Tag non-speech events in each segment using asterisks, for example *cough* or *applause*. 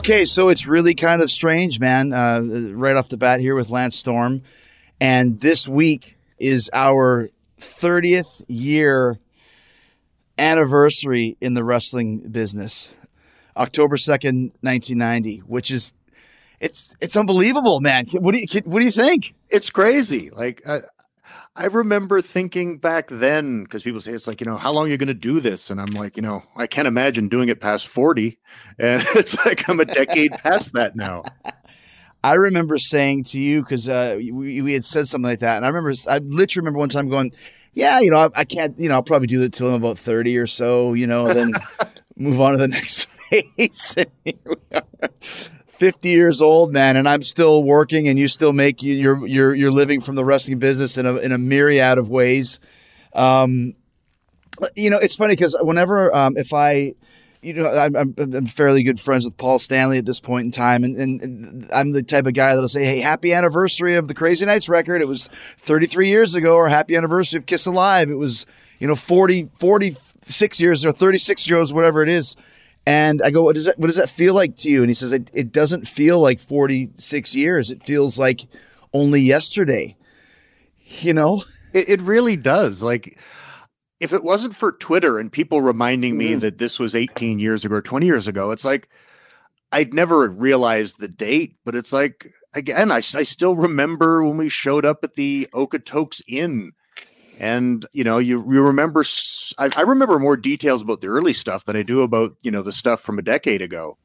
Okay, so it's really kind of strange, man. Uh, right off the bat here with Lance Storm, and this week is our 30th year anniversary in the wrestling business. October 2nd, 1990, which is it's it's unbelievable, man. What do you what do you think? it's crazy. Like I, I remember thinking back then because people say it's like you know how long are you going to do this, and I'm like you know I can't imagine doing it past forty, and *laughs* it's like I'm a decade past that now. *laughs* I remember saying to you because uh, we, we had said something like that, and I remember I literally remember one time going, "Yeah, you know, I, I can't, you know, I'll probably do it till I'm about thirty or so, you know, then *laughs* move on to the next phase." And here we are. Fifty years old, man, and I'm still working, and you still make you're you're you're living from the wrestling business in a in a myriad of ways. Um, you know, it's funny because whenever um, if I you know, I'm, I'm, I'm fairly good friends with Paul Stanley at this point in time, and, and, and I'm the type of guy that'll say, "Hey, happy anniversary of the Crazy Nights record! It was 33 years ago," or "Happy anniversary of Kiss Alive! It was, you know, 40, 46 years or 36 years, whatever it is." And I go, "What does that? What does that feel like to you?" And he says, "It, it doesn't feel like 46 years. It feels like only yesterday." You know, It, it really does. Like, if it wasn't for Twitter and people reminding me Mhm. that this was 18 years ago or 20 years ago, it's like I'd never realized the date. But it's like again, I, I still remember when we showed up at the Okotoks Inn. And you know, you you remember. I remember more details about the early stuff than I do about you know the stuff from a decade ago.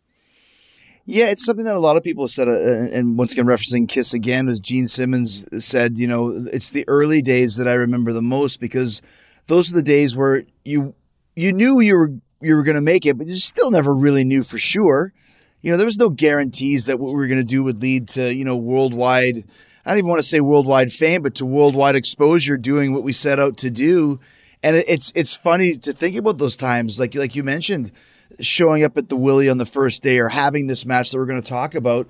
Yeah, it's something that a lot of people have said, uh, and once again, referencing Kiss again, as Gene Simmons said, you know, it's the early days that I remember the most because those are the days where you you knew you were you were going to make it, but you still never really knew for sure. You know, there was no guarantees that what we were going to do would lead to you know worldwide. I don't even want to say worldwide fame, but to worldwide exposure, doing what we set out to do. And it's it's funny to think about those times, like like you mentioned, showing up at the Willie on the first day or having this match that we're going to talk about.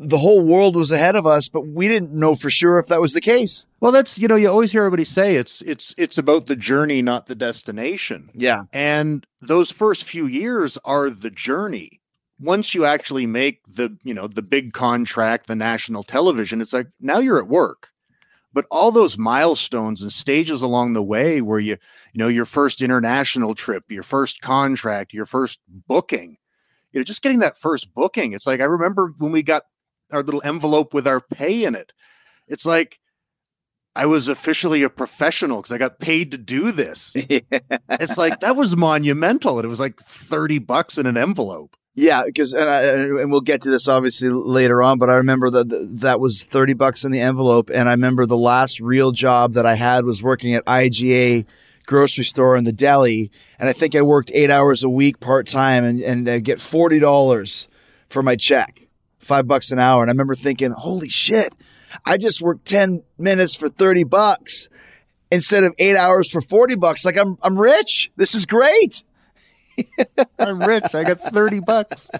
The whole world was ahead of us, but we didn't know for sure if that was the case. Well, that's you know you always hear everybody say it's it's it's about the journey, not the destination. Yeah, And those first few years are the journey. Once you actually make the, you know, the big contract, the national television, it's like now you're at work. But all those milestones and stages along the way where you, you know, your first international trip, your first contract, your first booking, you know, just getting that first booking. It's like I remember when we got our little envelope with our pay in it. It's like I was officially a professional because I got paid to do this *laughs* it's like that was monumental and it was like 30 bucks in an envelope yeah, because and, I, and we'll get to this obviously later on, but I remember that that was thirty bucks in the envelope, and I remember the last real job that I had was working at IGA grocery store in the deli, and I think I worked eight hours a week part time, and and I get forty dollars for my check, five bucks an hour, and I remember thinking, holy shit, I just worked ten minutes for thirty bucks instead of eight hours for forty bucks. Like I'm I'm rich. This is great. *laughs* i'm rich i got 30 bucks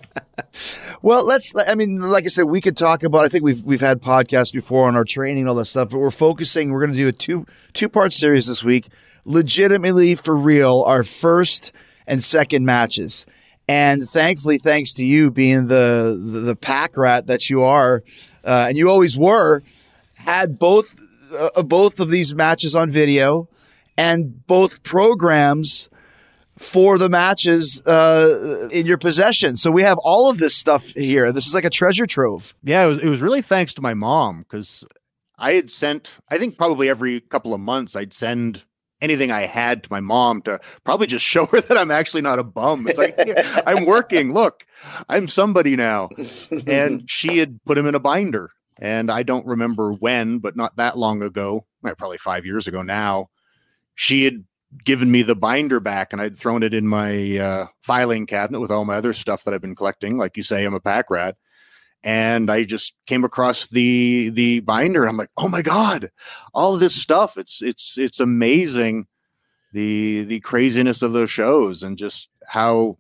Well, let's. I mean, like I said, we could talk about. I think we've we've had podcasts before on our training and all that stuff, but we're focusing. We're going to do a two two part series this week, legitimately for real. Our first and second matches, And thankfully, thanks to you being the the, the pack rat that you are, uh, and you always were, had both uh, both of these matches on video and both programs for the matches uh, in your possession. So we have all of this stuff here. This is like a treasure trove. Yeah, it was, it was really thanks to my mom because I had sent, I think probably every couple of months, I'd send anything I had to my mom to probably just show her *laughs* that I'm actually not a bum. It's like, "Yeah, I'm working. Look, I'm somebody now. And *laughs* she had put him in a binder. And I don't remember when, but not that long ago, probably five years ago now, she had given me the binder back and I'd thrown it in my uh, filing cabinet with all my other stuff that I've been collecting. Like you say, I'm a pack rat. And I just came across the the binder. I'm like, oh my god, all this stuff. It's it's it's amazing the the craziness of those shows and just how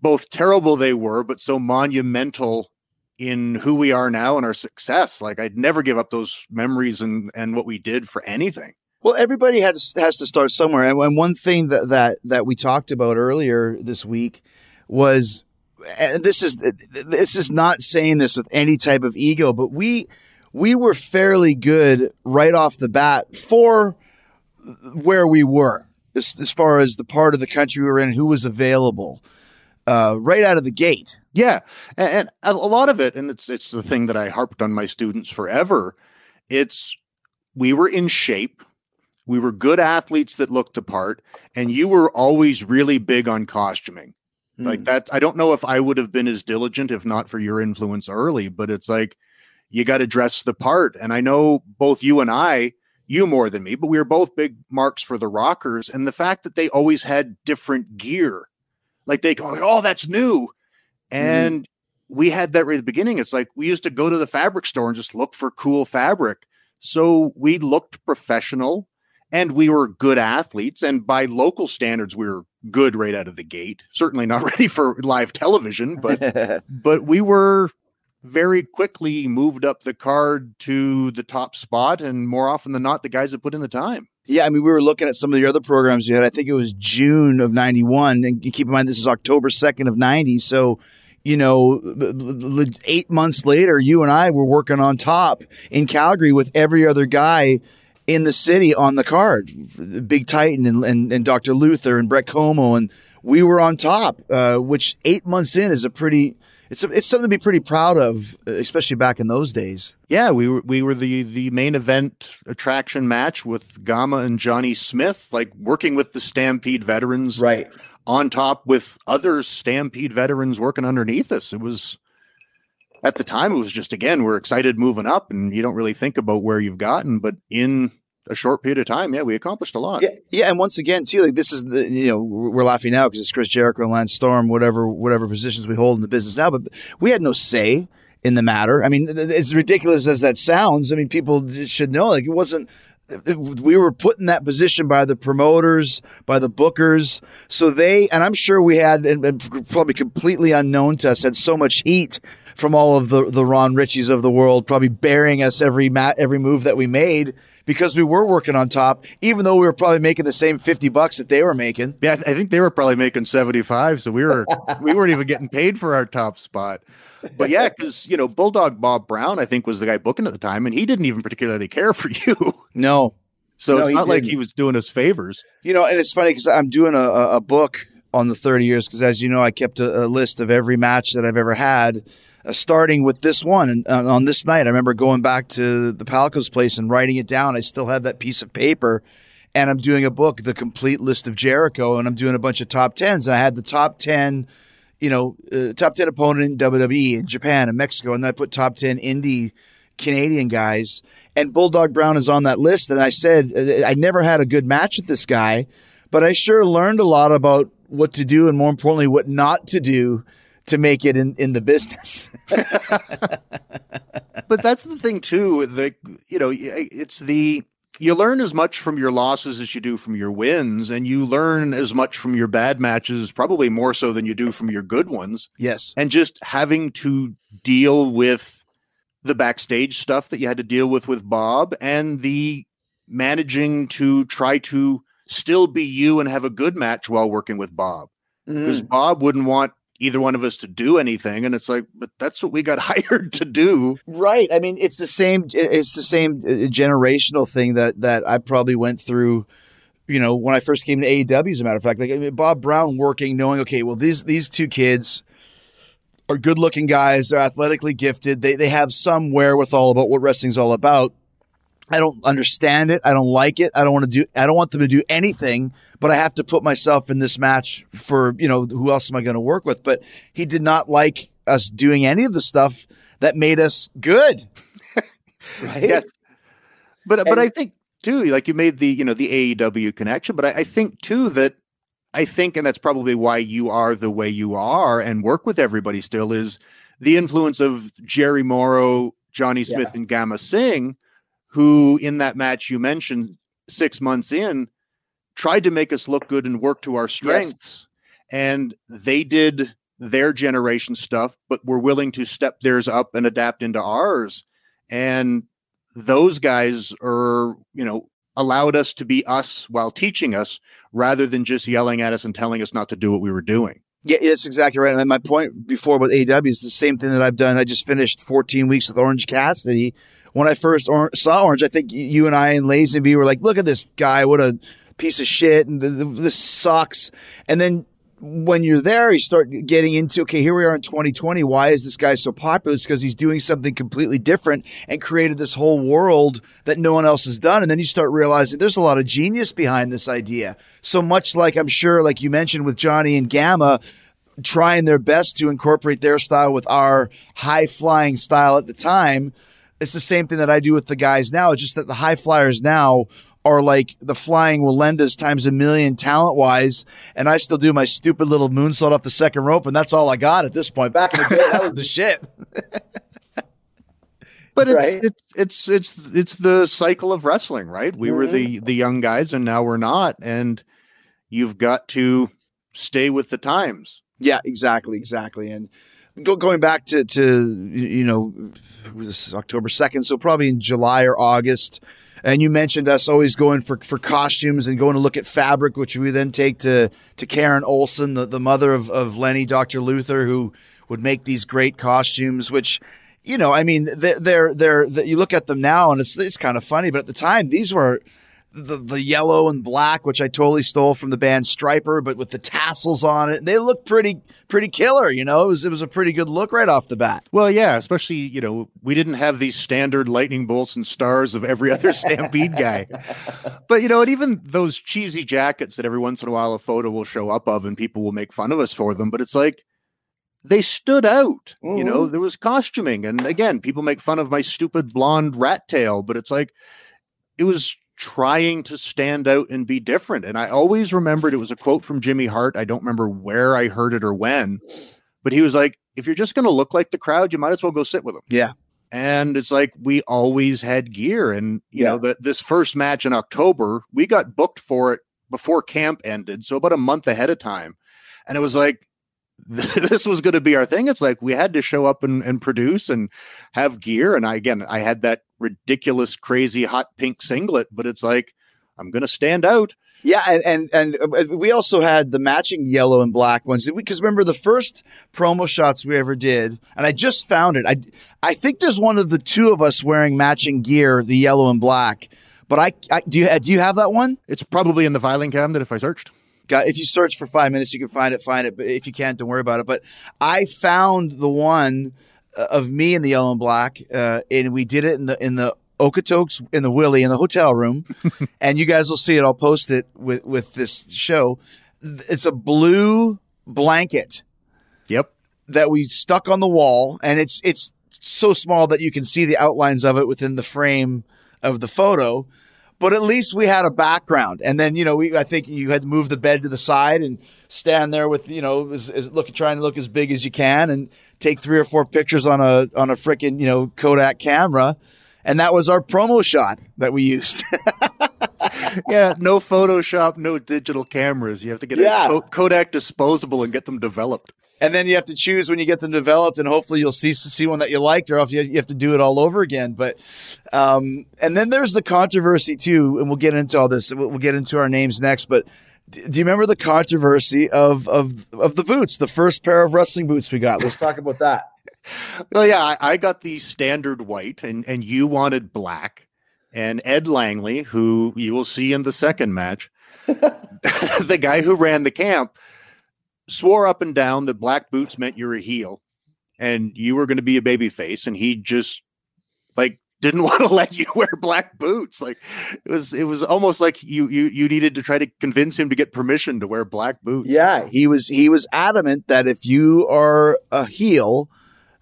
both terrible they were, but so monumental in who we are now and our success. Like I'd never give up those memories and and what we did for anything. Well, everybody has has to start somewhere, and one thing that that that we talked about earlier this week was, and this is this is not saying this with any type of ego, but we we were fairly good right off the bat for where we were as, as far as the part of the country we were in, who was available, uh, right out of the gate. Yeah, and, and a a lot of it, and it's it's the thing that I harped on my students forever. It's we were in shape, we were good athletes that looked the part, and you were always really big on costuming. Hmm. Like that, I don't know if I would have been as diligent if not for your influence early, but it's like you got to dress the part. And I know both you and I, you more than me, but we were both big marks for the Rockers, and the fact that they always had different gear, like they go, oh, that's new. Mm-hmm. And we had that right at the beginning. It's like we used to go to the fabric store and just look for cool fabric. So we looked professional and we were good athletes. And by local standards, we were good right out of the gate. Certainly not *laughs* ready for live television, but *laughs* but we were very quickly moved up the card to the top spot. And more often than not, the guys that put in the time. Yeah, I mean, we were looking at some of the other programs you had. I think it was June of 91. And keep in mind, this is October 2nd of 90. So, you know, eight months later, you and I were working on top in Calgary with every other guy in the city on the card Big Titan and, and, and Dr. Luther and Brett Como. And we were on top, uh, which eight months in is a pretty. It's, a, it's something to be pretty proud of, especially back in those days. Yeah, we were we were the the main event attraction match with Gama and Johnny Smith, like working with the Stampede veterans, Right. on top with other Stampede veterans working underneath us. It was at the time it was just again we're excited moving up, and you don't really think about where you've gotten, but in a short period of time, yeah, we accomplished a lot. Yeah, yeah, and once again, too, like this is the you know we're laughing now because it's Chris Jericho and Lance Storm, whatever whatever positions we hold in the business now, but we had no say in the matter. I mean, as ridiculous as that sounds, I mean, people should know like it wasn't. We were put in that position by the promoters, by the bookers. So they, and I'm sure we had, and, and probably completely unknown to us, had so much heat from all of the the Ron Richies of the world, probably bearing us every mat, every move that we made because we were working on top, even though we were probably making the same fifty bucks that they were making. Yeah, I th- I think they were probably making 75, so we were *laughs* we weren't even getting paid for our top spot. But yeah, because you know, Bulldog Bob Brown, I think, was the guy booking at the time, and he didn't even particularly care for you. *laughs* No, So No, it's not like he was doing us favors. you know, and it's funny because I'm doing a, a a book on the 30 years because, as you know, I kept a, a list of every match that I've ever had. Uh, starting with this one and uh, on this night, I remember going back to the Palco's place and writing it down. I still have that piece of paper, and I'm doing a book, the complete list of Jericho, and I'm doing a bunch of top tens. And I had the top ten, you know, uh, top ten opponent in WWE in Japan and Mexico, and then I put top ten indie Canadian guys. And Bulldog Brown is on that list. And I said uh, I never had a good match with this guy, but I sure learned a lot about what to do and more importantly what not to do to make it in, in the business. *laughs* but that's the thing too. The you know, it's the you learn as much from your losses as you do from your wins, and you learn as much from your bad matches, probably more so than you do from your good ones. yes. And just having to deal with the backstage stuff that you had to deal with with Bob, and the managing to try to still be you and have a good match while working with Bob. Mm. because Bob wouldn't want either one of us to do anything. And it's like, but that's what we got *laughs* hired to do. Right. I mean, it's the same. It's the same uh, generational thing that that I probably went through. You know, when I first came to AEW, as a matter of fact, like I mean, Bob Brown working, knowing, okay, well, these these two kids are good looking guys. They're athletically gifted. They they have some wherewithal about what wrestling's all about. I don't understand it. I don't like it. I don't want to do. I don't want them to do anything. But I have to put myself in this match for you know who else am I going to work with? But he did not like us doing any of the stuff that made us good. *laughs* right. Yes. But but I think too, like you made the you know the AEW connection, but I, I think too that I think, and that's probably why you are the way you are and work with everybody still is the influence of Jerry Morrow, Johnny Smith, and Gama Singh, who in that match you mentioned six months in tried to make us look good and work to our strengths. And they did their generation stuff, but were willing to step theirs up and adapt into ours. And those guys are, you know, allowed us to be us while teaching us rather than just yelling at us and telling us not to do what we were doing. Yeah, that's exactly right. And my point before with AEW is the same thing that I've done. I just finished 14 weeks with Orange Cassidy. When I first or- saw Orange, I think you and I and Lazenby were like, "Look at this guy! What a piece of shit!" And th- th- this sucks. And then when you're there, you start getting into, okay, here we are in 2020. Why is this guy so popular? It's because he's doing something completely different and created this whole world that no one else has done. And then you start realizing there's a lot of genius behind this idea. So much like I'm sure, like you mentioned with Johnny and Gama, trying their best to incorporate their style with our high flying style at the time. It's the same thing that I do with the guys now. It's just that the high flyers now are like the flying Wallendas times a million talent wise, and I still do my stupid little moonsault off the second rope, and that's all I got at this point. Back in the day, that was the shit. *laughs* But it's Right. it's it's it's it's the cycle of wrestling, right? We were mm-hmm. the the young guys and now we're not and you've got to stay with the times. Yeah, exactly, exactly. And go, going back to to you know, it October second, so probably in July or August. And you mentioned us always going for, for costumes and going to look at fabric, which we then take to to Karen Olson, the, the mother of, of Lenny, Dr. Luther, who would make these great costumes, which you know, I mean, they're, they're, they're, you look at them now and it's, it's kind of funny, but at the time, these were the, the yellow and black, which I totally stole from the band Stryper, but with the tassels on it. They look pretty, pretty killer, you know, it was, it was a pretty good look right off the bat. Well, yeah, especially, you know, we didn't have these standard lightning bolts and stars of every other *laughs* Stampede guy. But, you know, and even those cheesy jackets that every once in a while a photo will show up of and people will make fun of us for them, but it's like they stood out. You know, mm-hmm. there was costuming. And again, people make fun of my stupid blonde rat tail, but it's like it was trying to stand out and be different. And I always remembered it was a quote from Jimmy Hart. I don't remember where I heard it or when, but he was like, if you're just going to look like the crowd, you might as well go sit with them. Yeah. And it's like we always had gear. And, you Yeah. know, that this first match in October, we got booked for it before camp ended. So about a month ahead of time. And it was like, *laughs* this was going to be our thing. It's like we had to show up and, and produce and have gear. And I, again, I had that ridiculous, crazy hot pink singlet, but it's like, I'm going to stand out. Yeah, and and and uh, we also had the matching yellow and black ones because remember the first promo shots we ever did, and I just found it. I I think there's one of the two of us wearing matching gear, the yellow and black. But I, I do you do you have that one? It's probably in the filing cabinet if I searched. Got, if you search for five minutes, you can find it. Find it, but if you can't, don't worry about it. But I found the one of me in the yellow and black, uh, and we did it in the in the Okotoks in the Willie in the hotel room, *laughs* and you guys will see it. I'll post it with with this show. It's a blue blanket Yep. that we stuck on the wall, and it's it's so small that you can see the outlines of it within the frame of the photo. But at least we had a background, and then you know we I think you had to move the bed to the side and stand there with you know as, as look trying to look as big as you can and take three or four pictures on a on a freaking you know Kodak camera, and that was our promo shot that we used. *laughs* Yeah. No Photoshop, no digital cameras. You have to get Yeah. a Kodak disposable and get them developed. And then you have to choose when you get them developed, and hopefully you'll see see one that you liked, or else you you have to do it all over again. But um, and then there's the controversy too, and we'll get into all this. We'll, we'll get into our names next, but Do you remember the controversy of of of the boots, the first pair of wrestling boots we got? Let's talk about that. *laughs* Well, yeah, I, I got the standard white, and and you wanted black. And Ed Langley, who you will see in the second match, *laughs* the guy who ran the camp, swore up and down that black boots meant you're a heel, and you were going to be a baby face, and he just like didn't *laughs* want to let you wear black boots. Like it was, it was almost like you you you needed to try to convince him to get permission to wear black boots. Yeah, he was he was adamant that if you are a heel,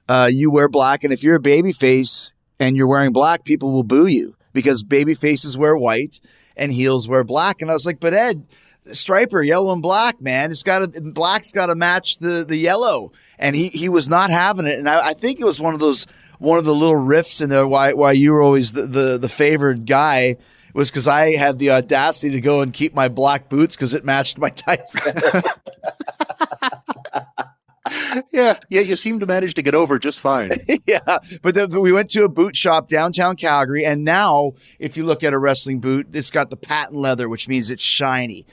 uh, you wear black, and if you're a baby face and you're wearing black, people will boo you because baby faces wear white and heels wear black. And I was like, but Ed, Stryper, yellow and black, man, it's got to black's got to match the the yellow, and he he was not having it. And I, I think it was one of those one of the little riffs in there why why you were always the the, the favored guy was because I had the audacity to go and keep my black boots because it matched my *laughs* tights. *laughs* yeah, yeah. You seem to manage to get over just fine. *laughs* yeah, but the, we went to a boot shop downtown Calgary, and now if you look at a wrestling boot, it's got the patent leather, which means it's shiny.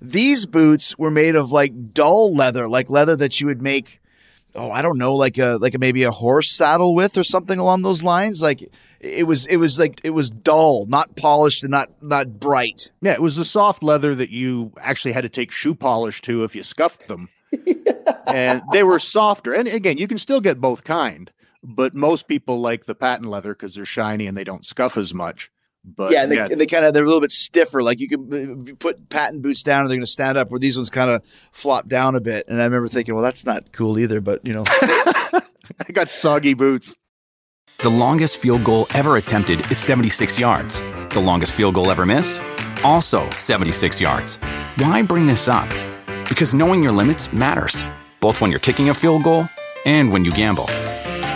These boots were made of like dull leather, like leather that you would make. Oh, I don't know, like a like a, maybe a horse saddle with or something along those lines. Like it was, it was like it was dull, not polished and not not bright. Yeah, it was the soft leather that you actually had to take shoe polish to if you scuffed them. *laughs* and they were softer. And again, you can still get both kind, but most people like the patent leather because they're shiny and they don't scuff as much. But yeah, and they, and they kind of they're a little bit stiffer. Like you can uh, put patent boots down, and they're going to stand up. Where these ones kind of flop down a bit. And I remember thinking, well, that's not cool either. But you know, *laughs* I got soggy boots. The longest field goal ever attempted is 76 yards. The longest field goal ever missed, also 76 yards. Why bring this up? Because knowing your limits matters, both when you're kicking a field goal and when you gamble.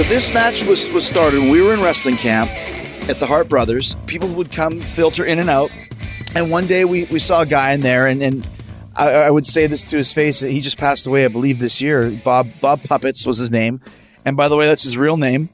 So this match was was started when we were in wrestling camp at the Hart Brothers. People would come filter in and out, and one day we, we saw a guy in there, and and I, I would say this to his face. He just passed away, I believe, this year. Bob Bob Puppets was his name, and by the way, that's his real name.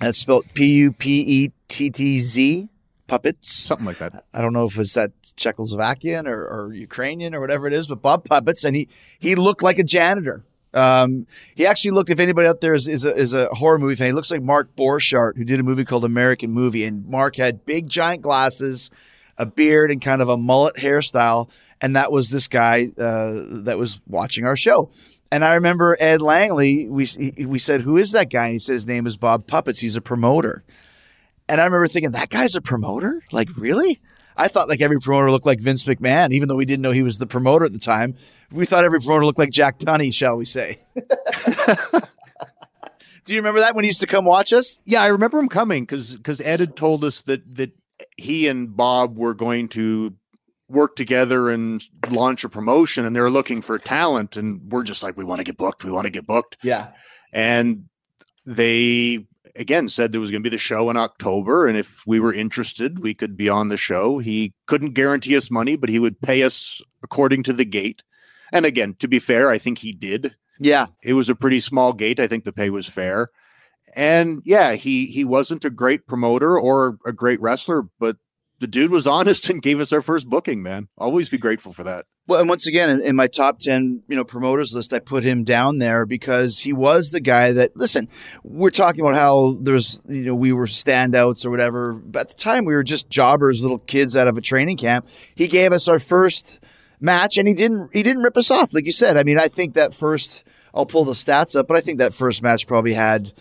That's spelled P U P E T T Z. Puppets, something like that. I don't know if it's that Czechoslovakian or, or Ukrainian or whatever it is, but Bob Puppets, and he he looked like a janitor. Um, he actually looked. If anybody out there is, is, a, is a horror movie fan, he looks like Mark Borchardt, who did a movie called American Movie. And Mark had big, giant glasses, a beard, and kind of a mullet hairstyle. And that was this guy uh, that was watching our show. And I remember Ed Langley. We we said, "Who is that guy?" And he said, "His name is Bob Puppets. He's a promoter." And I remember thinking, "That guy's a promoter? Like, really?" I thought like every promoter looked like Vince McMahon, even though we didn't know he was the promoter at the time. We thought every promoter looked like Jack Tunney, shall we say? *laughs* Do you remember that when he used to come watch us? Yeah, I remember him coming because because Ed had told us that that he and Bob were going to work together and launch a promotion, and they were looking for talent, and we're just like, we want to get booked, we want to get booked, Yeah. and they again said there was going to be the show in October, and if we were interested, we could be on the show. He couldn't guarantee us money, but he would pay us according to the gate. And again, to be fair, I think he did. Yeah. It was a pretty small gate. I think the pay was fair. And yeah, he he wasn't a great promoter or a great wrestler, but the dude was *laughs* honest and gave us our first booking, man. Always be grateful for that. Well, and once again, in, in my top 10, you know, promoters list, I put him down there because he was the guy that, listen, we're talking about how there's, you know, we were standouts or whatever. But at the time, we were just jobbers, little kids out of a training camp. He gave us our first match and he didn't, he didn't rip us off. Like you said, I mean, I think that first, I'll pull the stats up, but I think that first match probably had,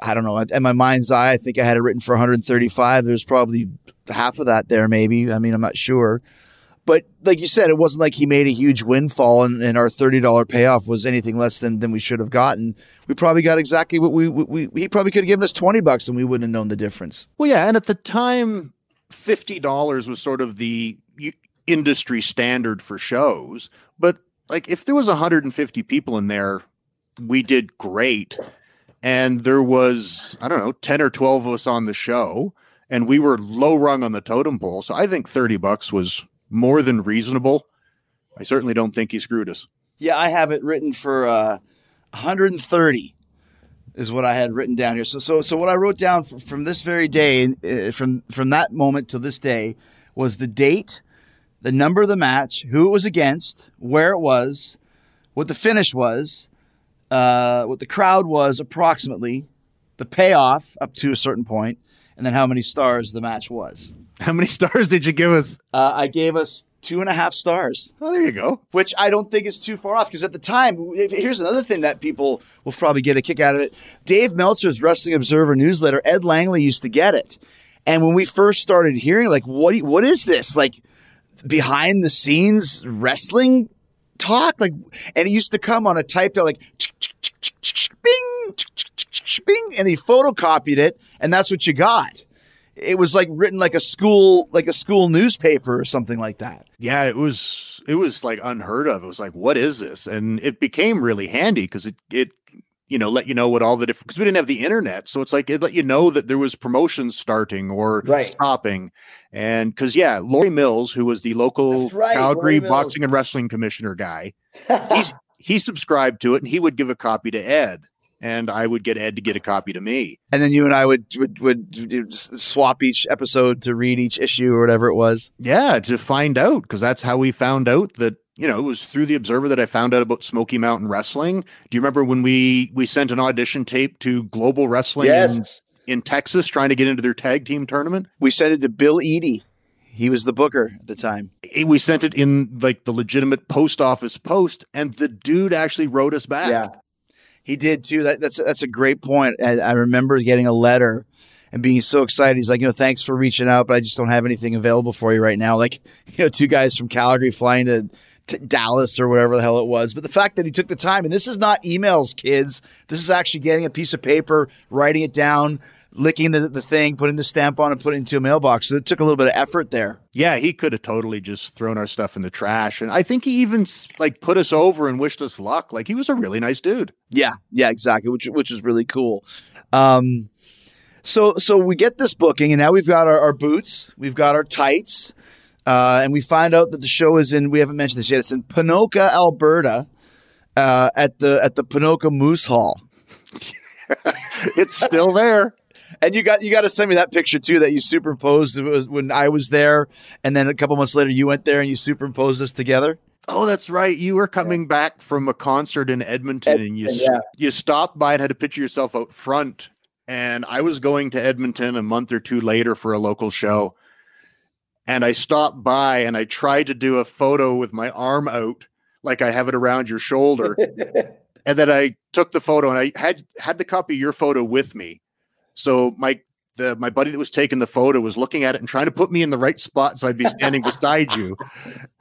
I don't know, in my mind's eye, I think I had it written for 135. There's probably half of that there, maybe. I mean, I'm not sure. But like you said, it wasn't like he made a huge windfall and, and our $30 payoff was anything less than, than we should have gotten. We probably got exactly what we, we, we he probably could have given us 20 bucks and we wouldn't have known the difference. Well, yeah, and at the time, fifty dollars was sort of the industry standard for shows. But like if there was 150 people in there, we did great. And there was, I don't know, 10 or 12 of us on the show, and we were low rung on the totem pole. So I think 30 bucks was more than reasonable. I certainly don't think he screwed us. Yeah, I have it written for uh, 130 is what I had written down here. So, so, so what I wrote down f- from this very day, uh, from from that moment to this day, was the date, the number of the match, who it was against, where it was, what the finish was, uh, what the crowd was approximately, the payoff up to a certain point, and then how many stars the match was. How many stars did you give us? Uh, I gave us two and a half stars Oh, there you go. which I don't think is too far off because at the time, if- here's another thing that people will probably get a kick out of it. Dave Meltzer's Wrestling Observer newsletter, Ed Langley used to get it. And when we first started hearing, like, what, what is this? Like, behind the scenes wrestling talk? Like, and it used to come on a typed out, like, bing, bing, and he photocopied it, and that's what you got. It was like written like a school, like a school newspaper or something like that. Yeah, it was it was like unheard of. It was like, what is this? And it became really handy because it it you know let you know what all the different because we didn't have the internet, so it's like it let you know that there was promotions starting or Right. stopping. And because yeah, Lori Mills, who was the local right, Calgary boxing and wrestling commissioner guy, *laughs* he's he subscribed to it and he would give a copy to Ed, and I would get Ed to get a copy to me. And then you and I would would would swap each episode to read each issue or whatever it was. Yeah, to find out because that's how we found out that you know it was through the Observer that I found out about Smoky Mountain Wrestling. Do you remember when we we sent an audition tape to Global Wrestling in, in Texas trying to get into their tag team tournament? We sent it to Bill Eady. He was the booker at the time. We sent it in like the legitimate post office post, and the dude actually wrote us back. He did too. That, that's that's a great point. And I remember getting a letter and being so excited. He's like, you know, thanks for reaching out, but I just don't have anything available for you right now. Like, *laughs* you know, two guys from Calgary flying to, to Dallas or whatever the hell it was. But the fact that he took the time, and this is not emails, kids. This is actually getting a piece of paper, writing it down, licking the, the thing, putting the stamp on, and putting it into a mailbox. So it took a little bit of effort there. Yeah, he could have totally just thrown our stuff in the trash, and I think he even like put us over and wished us luck. Like he was a really nice dude. Yeah, yeah, exactly. Which which is really cool. Um, so so we get this booking, and now we've got our, our boots, we've got our tights, uh, and we find out that the show is in. We haven't mentioned this yet. It's in Ponoka, Alberta, uh, at the at the Ponoka Moose Hall. *laughs* It's still there. And you got you got to send me that picture too that you superimposed when I was there, and then a couple months later you went there and you superimposed us together. Oh, that's right. You were coming back from a concert in Edmonton, and you s- you stopped by and had to picture yourself out front. And I was going to Edmonton a month or two later for a local show, and I stopped by and I tried to do a photo with my arm out, like I have it around your shoulder. *laughs* and then I took the photo, and I had had the copy of your photo with me. So my the my buddy that was taking the photo was looking at it and trying to put me in the right spot so I'd be standing beside you. *laughs*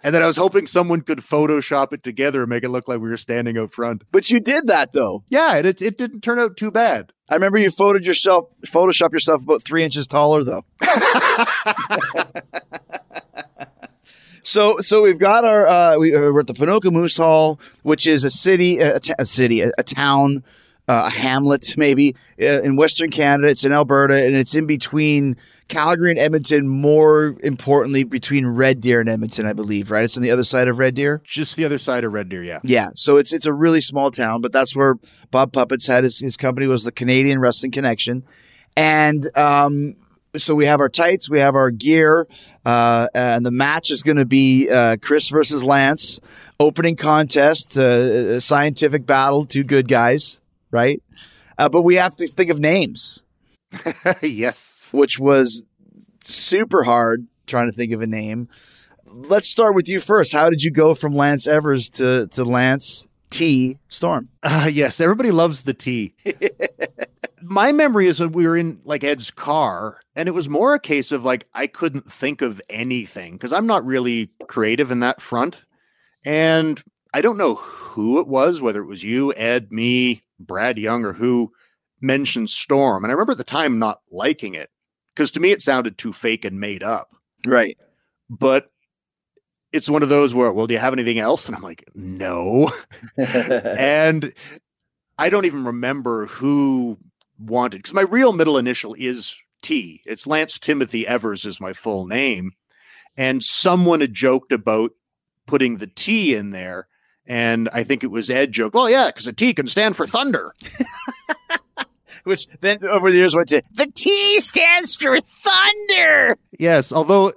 And then I was hoping someone could Photoshop it together and make it look like we were standing out front. But you did that though. Yeah, and it, it didn't turn out too bad. I remember you photoed yourself, Photoshop yourself about three inches taller, though. *laughs* so, so we've got our uh, we, uh, we're at the Ponoka Moose Hall, which is a city, a, t- a city, a, a town, uh, a hamlet, maybe uh, in Western Canada. It's in Alberta, and it's in between Calgary and Edmonton. More importantly, between Red Deer and Edmonton, I believe. Right? It's on the other side of Red Deer. Just the other side of Red Deer, yeah. Yeah, so it's it's a really small town, but that's where Bob Puppets had his, his company was the Canadian Wrestling Connection, and um, so we have our tights, we have our gear, uh, and the match is going to be uh, Chris versus Lance, opening contest, uh, a scientific battle, two good guys, right? Uh, but we have to think of names, *laughs* yes. which was super hard trying to think of a name. Let's start with you first. How did you go from Lance Evers to to Lance T Storm? Uh, yes, everybody loves the T. *laughs* My memory is that we were in like Ed's car, and it was more a case of like I couldn't think of anything because I'm not really creative in that front. And I don't know who it was, whether it was you, Ed, me, Brad Young, or who mentioned Storm. And I remember at the time not liking it because to me it sounded too fake and made up. Right. But it's one of those where, well, do you have anything else? And I'm like, no. *laughs* and I don't even remember who wanted because my real middle initial is T. It's Lance Timothy Evers is my full name. And someone had joked about putting the T in there. And I think it was Ed joke. Well, yeah, because a T can stand for thunder. *laughs* Which then over the years went to the T stands for thunder. Yes, although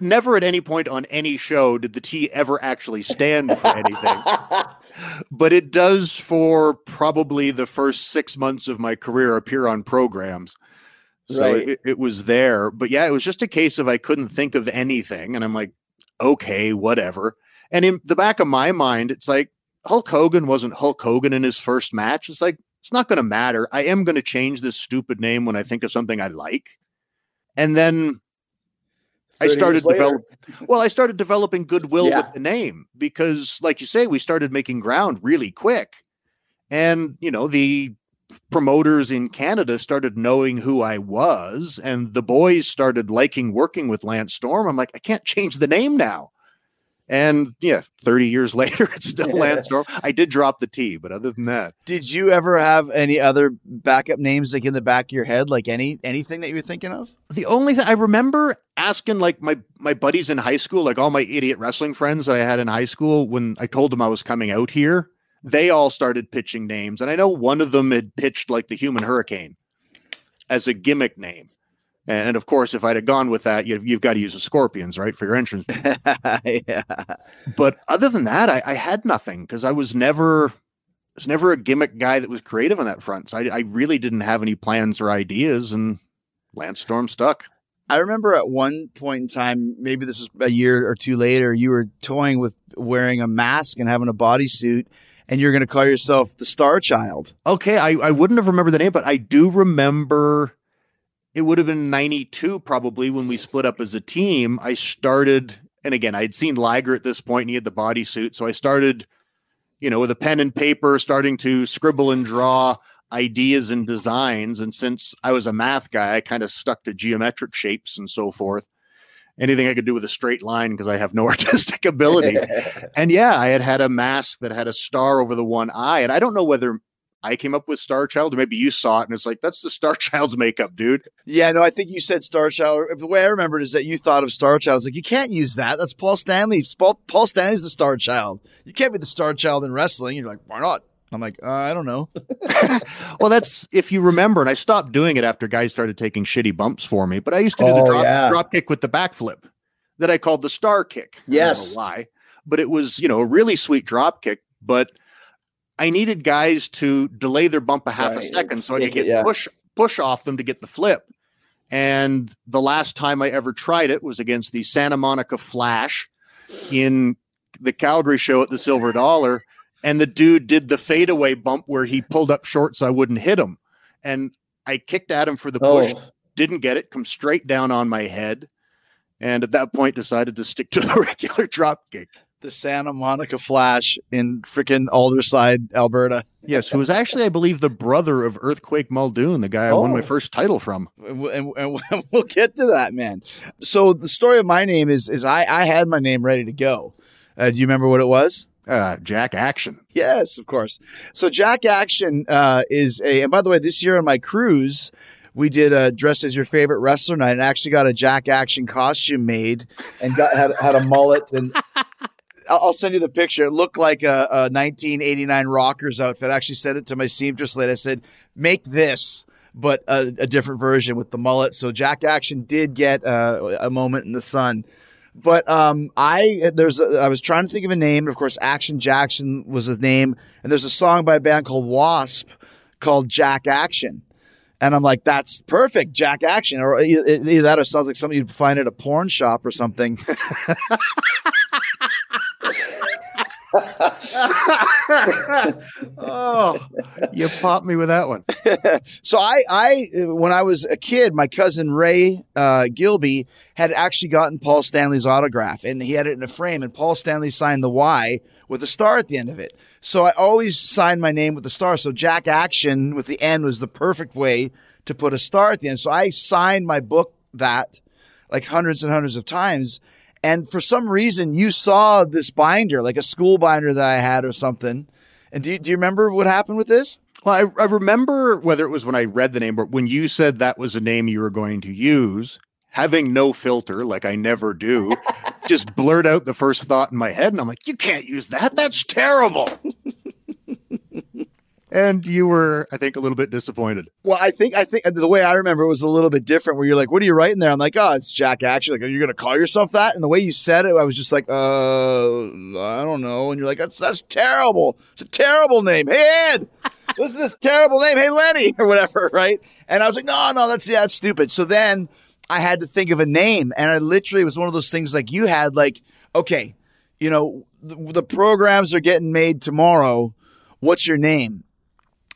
never at any point on any show did the T ever actually stand for anything. *laughs* but it does for probably the first six months of my career appear on programs. So Right. it, it was there. But yeah, it was just a case of I couldn't think of anything. And I'm like, okay, whatever. And in the back of my mind, it's like Hulk Hogan wasn't Hulk Hogan in his first match. It's like, it's not going to matter. I am going to change this stupid name when I think of something I like. And then I started years later. develop. Well, I started developing goodwill Yeah. with the name because, like you say, we started making ground really quick, and you know the promoters in Canada started knowing who I was, and the boys started liking working with Lance Storm. I'm like, I can't change the name now. And yeah, 30 years *laughs* later, it's still Lance Storm. I did drop the T, but other than that, Did you ever have any other backup names like in the back of your head, like any anything that you were thinking of? the only thing I remember asking like my my buddies in high school, like all my idiot wrestling friends that I had in high school, when I told them I was coming out here, they all started pitching names, and I know one of them had pitched like the Human Hurricane as a gimmick name. And of course, if I'd have gone with that, you've, you've got to use the Scorpions, right, for your entrance. *laughs* yeah. but other than that, I, I had nothing because I was never was never a gimmick guy that was creative on that front. So I, I really didn't have any plans or ideas, and Lance Storm stuck. I remember at one point in time, maybe this is a year or two later, you were toying with wearing a mask and having a bodysuit, and you're going to call yourself the Star Child. Okay, I, I wouldn't have remembered the name, but I do remember it would have been 92 probably when we split up as a team. I started, and again, I'd seen Liger at this point and he had the bodysuit. So I started, you know, with a pen and paper, starting to scribble and draw ideas and designs. And since I was a math guy, I kind of stuck to geometric shapes and so forth. Anything I could do with a straight line because I have no *laughs* artistic ability. *laughs* And yeah, I had had a mask that had a star over the one eye. And I don't know whether I came up with Star Child or maybe you saw it and it's like, that's the Star *laughs* Child's makeup, dude. Yeah, no, I think you said Star Child. The way I remember it is that you thought of Star Child. It's like, you can't use that. That's Paul Stanley. Paul, Paul Stanley's the Star Child. You can't be the Star Child in wrestling. You're like, why not? I'm like, uh, I don't know. *laughs* Well, that's if you remember, and I stopped doing it after guys started taking shitty bumps for me, but I used to do the Oh, drop, yeah. drop kick with the backflip that I called the star kick. I don't know Yes. why, but it was, you know, a really sweet drop kick, but I needed guys to delay their bump a half a second so I could *laughs* get yeah. push push off them to get the flip. And the last time I ever tried it was against the Santa Monica Flash in the Calgary show at the Silver Dollar. And the dude did the fadeaway bump where he pulled up short so I wouldn't hit him. And I kicked at him for the push, Oh, didn't get it, come straight down on my head. And at that point decided to stick to the *laughs* regular drop kick. The Santa Monica Flash in freaking Aldersyde, Alberta. Yes, who was actually, I believe, the brother of Earthquake Muldoon, the guy I won my Oh. first title from. and, and, and *laughs* we'll get to that, man. So the story of my name is is I I had my name ready to go. Uh, do you remember what it was? Uh, Jack Action. Yes, of course. So Jack Action uh, is a, and by the way, this year on my cruise, we did a dress as your favorite wrestler night, and actually got a Jack Action costume made, and got had had a mullet, and I'll send you the picture. It looked like a, a 1989 Rockers outfit. I actually sent it to my seamstress lady. I said, "Make this." But a, a different version with the mullet. So Jack Action did get uh, a moment in the sun. But um, I there's a, I was trying to think of a name. Of course, Action Jackson was a name, and there's a song by a band called Wasp called Jack Action, and I'm like, that's perfect, Jack Action, or either that or sounds like something you'd find at a porn shop or something. *laughs* oh, you popped me with that one. *laughs* So I, I, when I was a kid, my cousin Ray uh, Gilby had actually gotten Paul Stanley's autograph, and he had it in a frame. And Paul Stanley signed the Y with a star at the end of it. So I always signed my name with the star. So Jack Action with the N was the perfect way to put a star at the end. So I signed my book that like hundreds and hundreds of times. And for some reason, you saw this binder, like a school binder that I had or something. And do you, do you remember what happened with this? Well, I, I remember whether it was when I read the name but when you said that was a name you were going to use, having no filter, like I never do, *laughs* just blurt out the first thought in my head. And I'm like, you can't use that. That's terrible. *laughs* and you were, I think, a little bit disappointed. Well, I think I think the way I remember it was a little bit different. Where you're like, "What are you writing there?" I'm like, "Oh, it's Jack Action." Like, are you going to call yourself that? And the way you said it, I was just like, "Uh, I don't know." And you're like, "That's that's terrible. It's a terrible name." Hey Ed, *laughs* listen to this terrible name. Hey Lenny, *laughs* or whatever, right? And I was like, "No, no, that's yeah, that's stupid." So then I had to think of a name, and I literally it was one of those things like you had, like, okay, you know, the, the programs are getting made tomorrow. What's your name?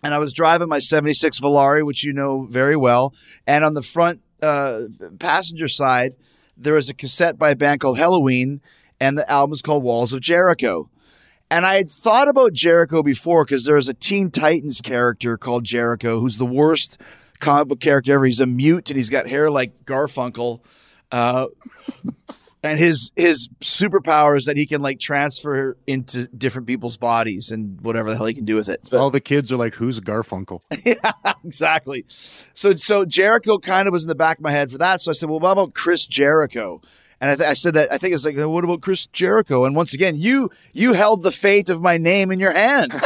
And I was driving my 76 Volare, which you know very well. And on the front uh, passenger side, there was a cassette by a band called Helloween, and the album is called Walls of Jericho. And I had thought about Jericho before because there was a Teen Titans character called Jericho who's the worst comic book character ever. He's a mute and he's got hair like Garfunkel. Uh, and his his superpower is that he can like transfer into different people's bodies and whatever the hell he can do with it. All the kids are like, who's Garfunkel? *laughs* yeah, exactly. So so Jericho kind of was in the back of my head for that. So I said, well, what about Chris Jericho? And I, th- I said that I think it's like, what about Chris Jericho? And once again, you you held the fate of my name in your hand. *laughs*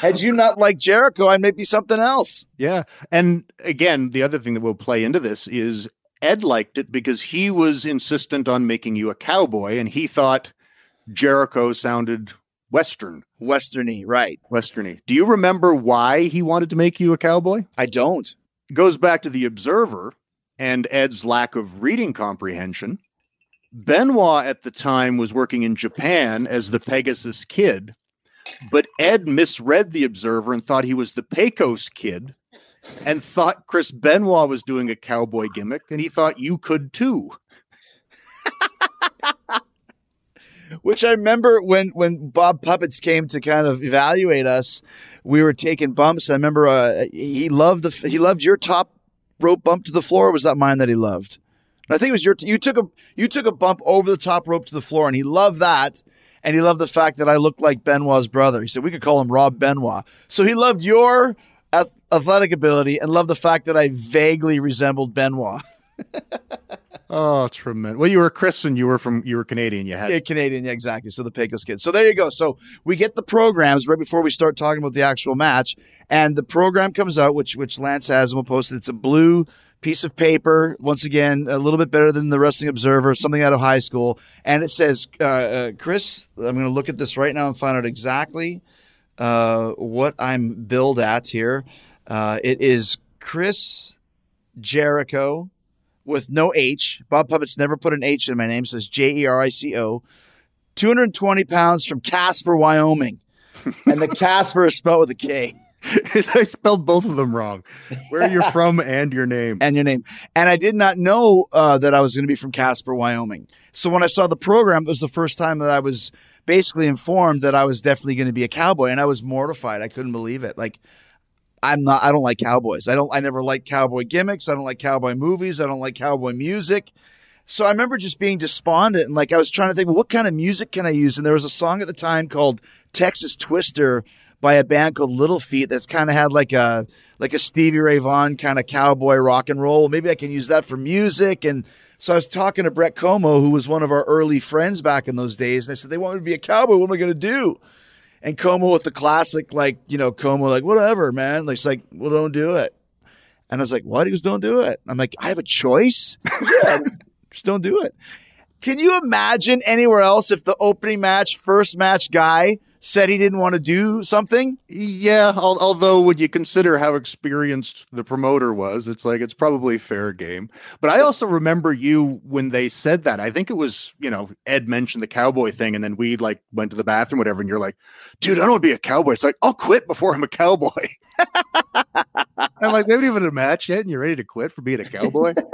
Had you not liked Jericho, I may be something else. Yeah. And again, the other thing that will play into this is Ed liked it because he was insistent on making you a cowboy and he thought Jericho sounded Western. Westerny, right? Westerny. Do you remember why he wanted to make you a cowboy? I don't. It goes back to the Observer and Ed's lack of reading comprehension. Benoit at the time was working in Japan as the Pegasus Kid, but Ed misread the Observer and thought he was the Pecos Kid and thought Chris Benoit was doing a cowboy gimmick, and he thought you could too. *laughs* Which I remember when when Bob Puppets came to kind of evaluate us, we were taking bumps. I remember uh, he loved the he loved your top rope bump to the floor. Or was that mine that he loved? I think it was your you took a you took a bump over the top rope to the floor, and he loved that. And he loved the fact that I looked like Benoit's brother. He said we could call him Rob Benoit. So he loved your athletic ability and love the fact that I vaguely resembled Benoit. *laughs* Oh, tremendous! Well, you were Chris, and you were from you were Canadian. You had Yeah, Canadian, yeah, exactly. So the Pecos kid. So there you go. So we get the programs right before we start talking about the actual match, and the program comes out, which which Lance has, and we'll post it. It's a blue piece of paper. Once again, a little bit better than the Wrestling Observer, something out of high school, and it says, uh, uh, "Chris, I'm going to look at this right now and find out exactly uh, what I'm billed at here. Uh, it is Chris Jericho." with no H. Bob Puppets never put an H in my name, so it's J E R I C O. 220 pounds from Casper, Wyoming. *laughs* And the Casper is spelled with a K. *laughs* I spelled both of them wrong. Where are you're *laughs* from and your name. And your name. And I did not know uh, that I was going to be from Casper, Wyoming. So when I saw the program, it was the first time that I was basically informed that I was definitely going to be a cowboy. And I was mortified. I couldn't believe it. Like, I'm not. I don't like cowboys. I don't. I never like cowboy gimmicks. I don't like cowboy movies. I don't like cowboy music. So I remember just being despondent and like I was trying to think, well, what kind of music can I use? And there was a song at the time called Texas Twister by a band called Little Feat that's kind of had like a like a Stevie Ray Vaughan kind of cowboy rock and roll. Maybe I can use that for music. And so I was talking to Brett Como, who was one of our early friends back in those days, and I said they want me to be a cowboy. What am I going to do? And Como with the classic, like, you know, Como, like, whatever, man. Like, it's like, well, don't do it. And I was like, what? He goes, don't do it. I'm like, I have a choice? *laughs* yeah, just don't do it. Can you imagine anywhere else if the opening match, first match guy said he didn't want to do something? Yeah, al- although would you consider how experienced the promoter was, it's like it's probably fair game. But I also remember you when they said that. I think it was, you know, Ed mentioned the cowboy thing, and then we like went to the bathroom, whatever, and you're like, dude, I don't want to be a cowboy. It's like, I'll quit before I'm a cowboy. *laughs* I'm like, we haven't even had a match yet, and you're ready to quit for being a cowboy. *laughs*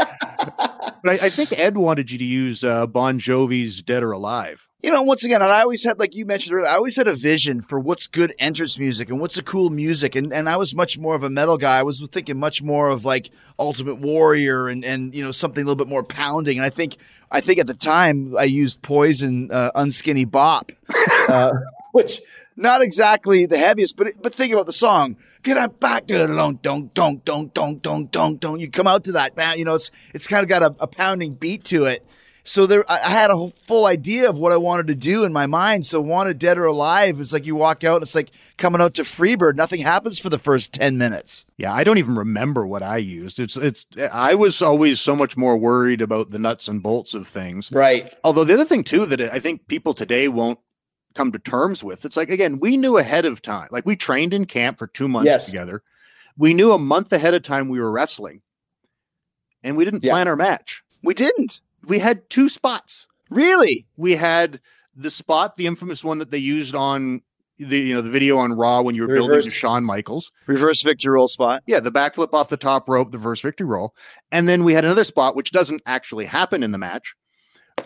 but I, I think Ed wanted you to use uh, Bon Jovi's Dead or Alive. You know, once again, I always had, like you mentioned earlier, I always had a vision for what's good entrance music and what's a cool music. And, and I was much more of a metal guy. I was thinking much more of like Ultimate Warrior and, and, you know, something a little bit more pounding. And I think, I think at the time I used Poison, uh, Unskinny Bop, *laughs* uh, which not exactly the heaviest, but, but think about the song. Get up back to don't, don't, don't, don't, don't, don't, don't, don't. You come out to that. You know, it's, it's kind of got a, a pounding beat to it. So there, I had a whole full idea of what I wanted to do in my mind. So wanted dead or alive is like you walk out, and it's like coming out to Freebird. Nothing happens for the first ten minutes. Yeah, I don't even remember what I used. It's it's I was always so much more worried about the nuts and bolts of things. Right. Although the other thing too that I think people today won't come to terms with, it's like again, we knew ahead of time. Like we trained in camp for 2 months Yes. together. We knew a month ahead of time we were wrestling. And we didn't Yeah. plan our match. We didn't We had two spots. really. We had the spot, the infamous one that they used on the you know the video on Raw when you were The building to Shawn Michaels. Reverse victory roll spot. Yeah, the backflip off the top rope, the reverse victory roll. And then we had another spot, which doesn't actually happen in the match,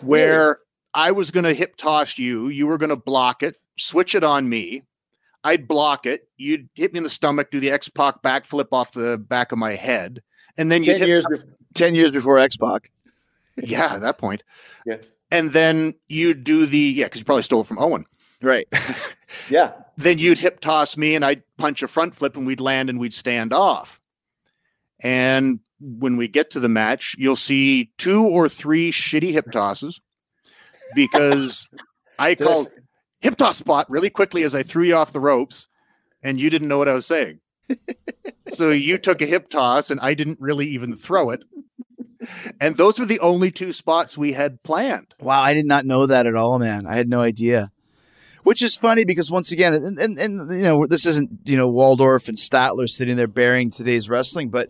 where I was going to hip toss you. You were going to block it, switch it on me. I'd block it. You'd hit me in the stomach, do the X Pac backflip off the back of my head. And then you Ten years before. Ten years before X Pac. yeah, at that point. Yeah. And then you do the, yeah, because you probably stole it from Owen. Right. *laughs* Yeah. then you'd hip toss me and I'd punch a front flip and we'd land and we'd stand off. And when we get to the match, you'll see two or three shitty hip tosses because I called hip toss spot really quickly as I threw you off the ropes and you didn't know what I was saying. *laughs* so you took a hip toss and I didn't really even throw it. And those were the only two spots we had planned. Wow, I did not know that at all, man. I had no idea. Which is funny because once again, and, and, and you know, this isn't you know Waldorf and Statler sitting there burying today's wrestling, but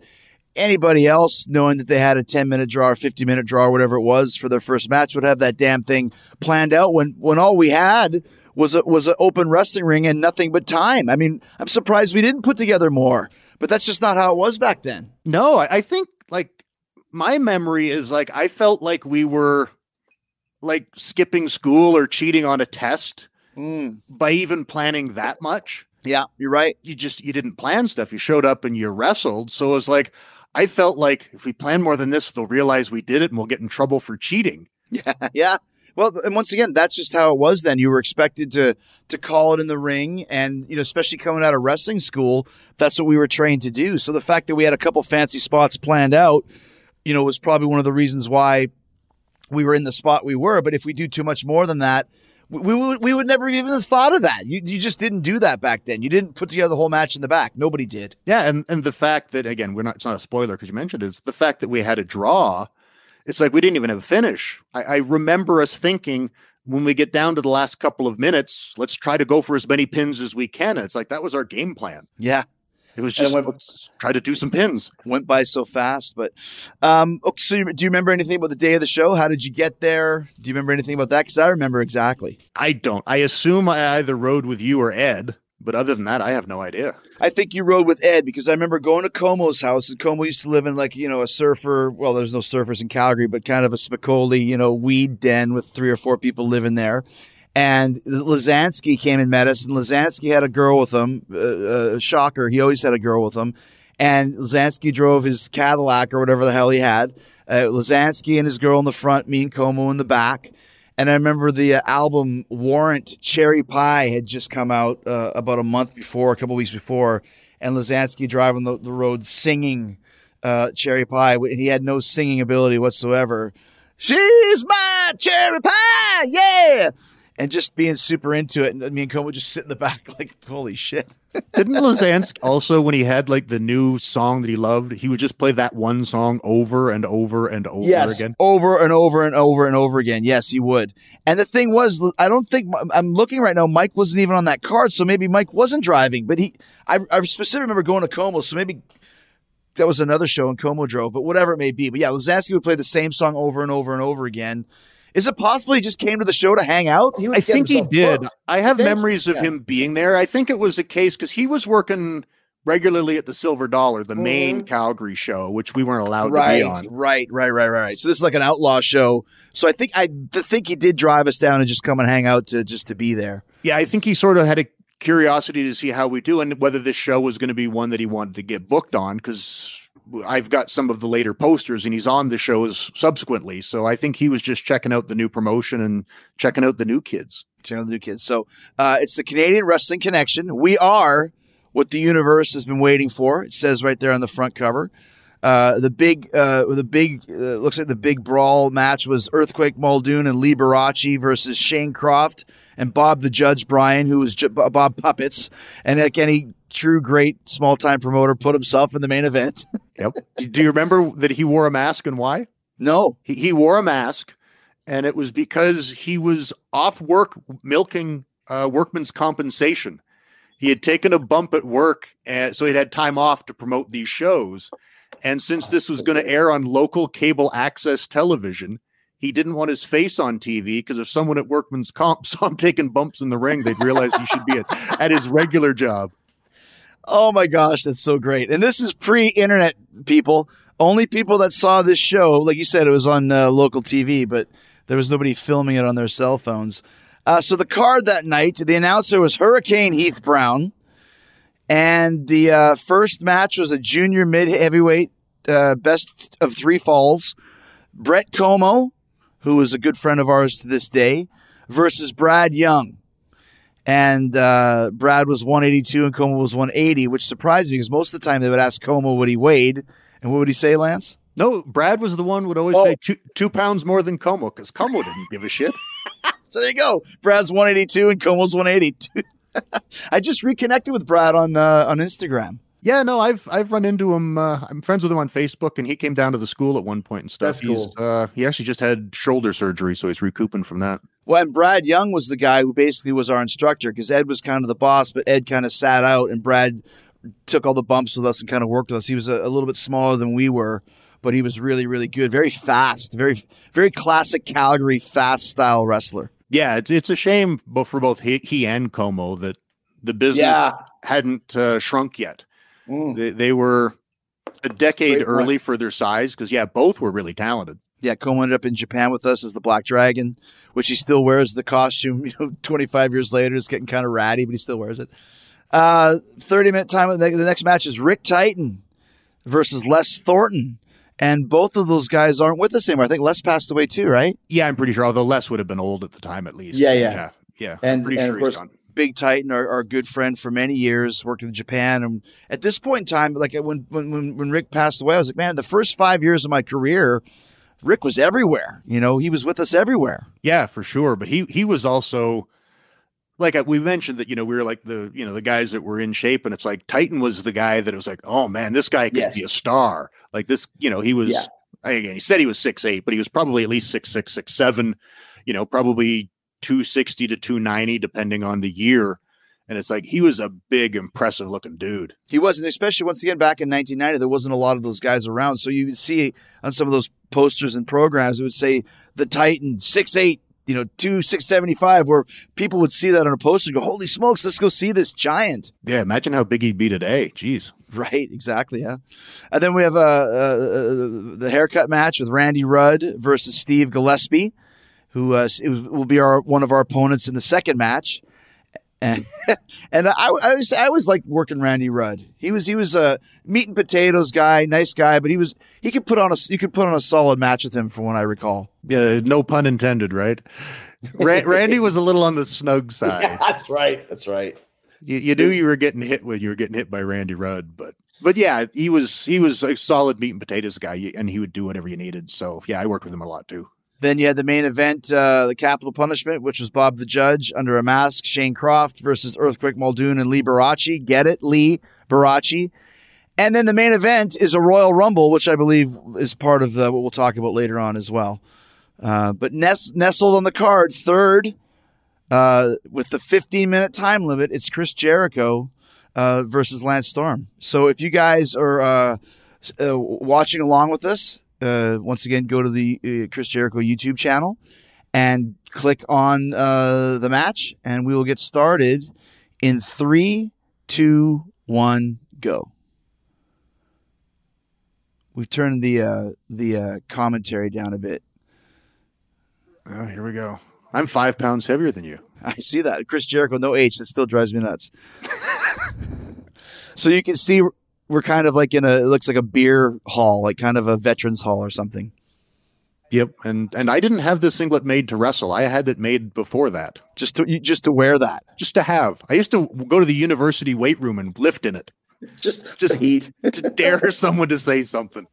anybody else knowing that they had a ten minute draw or fifty minute draw or whatever it was for their first match would have that damn thing planned out. When when all we had was a, was an open wrestling ring and nothing but time. I mean, I'm surprised we didn't put together more, but that's just not how it was back then. No, I, I think like my memory is like I felt like we were like skipping school or cheating on a test mm. by even planning that much. Yeah, you're right. You just you didn't plan stuff. You showed up and you wrestled. So it was like I felt like if we plan more than this, they'll realize we did it and we'll get in trouble for cheating. Yeah, *laughs* yeah. Well, and once again, that's just how it was then. You were expected to to call it in the ring, and you know, especially coming out of wrestling school, that's what we were trained to do. So the fact that we had a couple fancy spots planned out, you know, was probably one of the reasons why we were in the spot we were. But if we do too much more than that, we, would we would never even thought of that. You you just didn't do that back then. You didn't put together the whole match in the back. Nobody did. Yeah, and and the fact that again, we're not it's not a spoiler because you mentioned it, is the fact that we had a draw. It's like we didn't even have a finish. I, I remember us thinking when we get down to the last couple of minutes, let's try to go for as many pins as we can. It's like that was our game plan. Yeah. It was just went- let's try to do some pins. went by so fast. But um, okay, so you, do you remember anything about the day of the show? How did you get there? Do you remember anything about that? Because I remember exactly. I don't. I assume I either rode with you or Ed, but other than that, I have no idea. I think you rode with Ed because I remember going to Como's house, and Como used to live in like you know a surfer. Well, there's no surfers in Calgary, but kind of a Spicoli, you know, weed den with three or four people living there. And Lozansky came and met us, and Lozansky had a girl with him. Uh, uh, shocker, he always had a girl with him. And Lozansky drove his Cadillac or whatever the hell he had. Uh, Lozansky and his girl in the front, me and Como in the back. And I remember the uh, album Warrant Cherry Pie had just come out uh, about a month before, a couple weeks before, and Lozansky driving the, the road singing uh, Cherry Pie, and he had no singing ability whatsoever. She's my cherry pie, yeah, and just being super into it. And me and Como just sit in the back, *laughs* like, holy shit. *laughs* Didn't Lazansk also, when he had like the new song that he loved, he would just play that one song over and over and over yes, again? over and over and over and over again. Yes, he would. And the thing was, I don't think I'm looking right now. Mike wasn't even on that card, so maybe Mike wasn't driving. But he, I, I specifically remember going to Como, so maybe that was another show and Como drove. But whatever it may be, but yeah, Lozansky would play the same song over and over and over again. Is it possible he just came to the show to hang out? He I think he did. booked. I have think- memories of yeah. him being there. I think it was a case because he was working regularly at the Silver Dollar, the main Mm-hmm. Calgary show, which we weren't allowed to right, be on. right, right, right, right, right. So this is like an outlaw show. So I think I think he did drive us down and just come and hang out to just to be there. Yeah, I think he sort of had a curiosity to see how we do and whether this show was going to be one that he wanted to get booked on because I've got some of the later posters and he's on the shows subsequently. So I think he was just checking out the new promotion and checking out the new kids. Channel the new kids. So uh, it's the Canadian Wrestling Connection. We are what the universe has been waiting for. It says right there on the front cover. Uh, the big, uh, the big, uh, looks like the big brawl match was Earthquake Muldoon and Lee Baracci versus Shane Croft and Bob the Judge Bryan, who was J- Bob Puppets. And like any true great small time promoter, put himself in the main event. *laughs* Yep. do you remember that he wore a mask and why? no, He, he wore a mask and it was because he was off work milking uh, workman's compensation. He had taken a bump at work, and so he'd had time off to promote these shows. And since this was going to air on local cable access television, he didn't want his face on TV because if someone at Workman's Comp *laughs* saw him taking bumps in the ring, they'd realize he should be at, at his regular job. Oh my gosh, that's so great. And this is pre internet people. Only people that saw this show, like you said, it was on uh, local TV, but there was nobody filming it on their cell phones. Uh, so the card that night, the announcer was Hurricane Heath Brown. And the uh, first match was a junior mid heavyweight uh, best of three falls. Brett Como, who is a good friend of ours to this day, versus Brad Young and uh, Brad was 182 and Como was 180, which surprised me because most of the time they would ask Como what he weighed, and what would he say, Lance? No, Brad was the one would always Oh. say two, two pounds more than Como because Como didn't give a shit. *laughs* So there you go. Brad's 182 and Como's 180. *laughs* I just reconnected with Brad on uh, on Instagram. Yeah, no, I've I've run into him. Uh, I'm friends with him on Facebook, and he came down to the school at one point and stuff. That's He's, cool. Uh, he actually just had shoulder surgery, so he's recouping from that. Well, and Brad Young was the guy who basically was our instructor because Ed was kind of the boss, but Ed kind of sat out, and Brad took all the bumps with us and kind of worked with us. He was a, a little bit smaller than we were, but he was really, really good. Very fast, very, very classic Calgary fast style wrestler. Yeah, it's it's a shame, both for both he, he and Como that the business hadn't uh, shrunk yet. They, they were a decade Great point. early for their size because yeah, both were really talented. Yeah, Como ended up in Japan with us as the Black Dragon, which he still wears the costume. *laughs* You know, 25 years later, it's getting kind of ratty, but he still wears it. Uh, 30 minute time. The next match is Rick Titan versus Les Thornton. And both of those guys aren't with us anymore. I think Les passed away too, right? Yeah, I'm pretty sure. Although Les would have been old at the time, at least. Yeah, yeah. yeah, yeah. And- I'm pretty and sure of he's course- gone. Big Titan, our, our good friend for many years, worked in Japan. And at this point in time, like when, when, when, when Rick passed away, I was like, man, the first five years of my career, Rick was everywhere. You know, he was with us everywhere. Yeah, for sure. But he he was also like uh, we mentioned that you know we were like the you know the guys that were in shape, and it's like Titan was the guy that was like, oh man, this guy could Yes. be a star. Like this, you know, he was. Yeah. Again, he said he was six eight, but he was probably at least six six six seven. You know, probably two sixty to two ninety, depending on the year. And it's like he was a big, impressive looking dude. He wasn't, especially once again back in 1990. There wasn't a lot of those guys around, so you would see on some of those posters and programs, it would say the Titan six eight, you know, two six seventy five, where people would see that on a poster and go, "Holy smokes, let's go see this giant!" Yeah, imagine how big he'd be today. Jeez. Right, exactly, yeah. And then we have uh, uh, uh, the haircut match with Randy Rudd versus Steve Gillespie, who uh, will be our one of our opponents in the second match. And, *laughs* and I, I was I was like working Randy Rudd. He was he was a meat and potatoes guy, nice guy, but he was he could put on a you could put on a solid match with him from what I recall. Yeah, no pun intended, right? Ran- *laughs* Randy was a little on the snug side. Yeah, that's right. That's right. you, you knew you were getting hit when you were getting hit by Randy Rudd, but but yeah, he was he was a solid meat and potatoes guy, and he would do whatever you needed. So yeah, I worked with him a lot too. Then you had the main event, uh, the Capital Punishment, which was Bob the Judge under a mask, Shane Croft versus Earthquake Muldoon and Lee Baracci. Get it, Lee Baracci. And then the main event is a Royal Rumble, which I believe is part of the, what we'll talk about later on as well. Uh, but nest, nestled on the card, third, uh, with the 15 minute time limit, it's Chris Jericho uh, versus Lance Storm. So if you guys are uh, uh, watching along with us, uh, once again, go to the uh, Chris Jericho YouTube channel and click on uh, the match, and we will get started in three, two, one, go. We've turned the uh, the uh, commentary down a bit. Oh, here we go. I'm five pounds heavier than you. I see that. Chris Jericho, no H. That still drives me nuts. *laughs* so you can see we're kind of like in a, it looks like a beer hall, like kind of a veterans hall or something. Yep, and and I didn't have this singlet made to wrestle. I had it made before that, Just to, just to wear that. just to have. I used to go to the university weight room and lift in it, *laughs* Just Just- heat. *laughs* to dare someone to say something.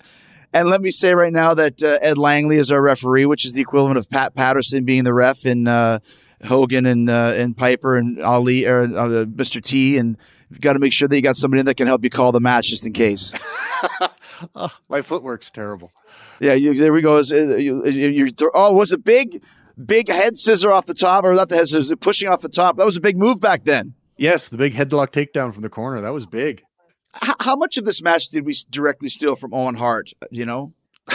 And let me say right now that uh, Ed Langley is our referee, which is the equivalent of Pat Patterson being the ref in uh, Hogan and uh, and Piper and Ali or uh, Mr. T. And you've got to make sure that you got somebody in that can help you call the match just in case. Oh, *laughs* my footwork's terrible. Yeah, you, there we go. Is, uh, you, you, you're oh, was it big, big head scissor off the top, or not the head scissor, pushing off the top? That was a big move back then. Yes, the big headlock takedown from the corner. That was big. H- how much of this match did we directly steal from Owen Hart? You know, *laughs*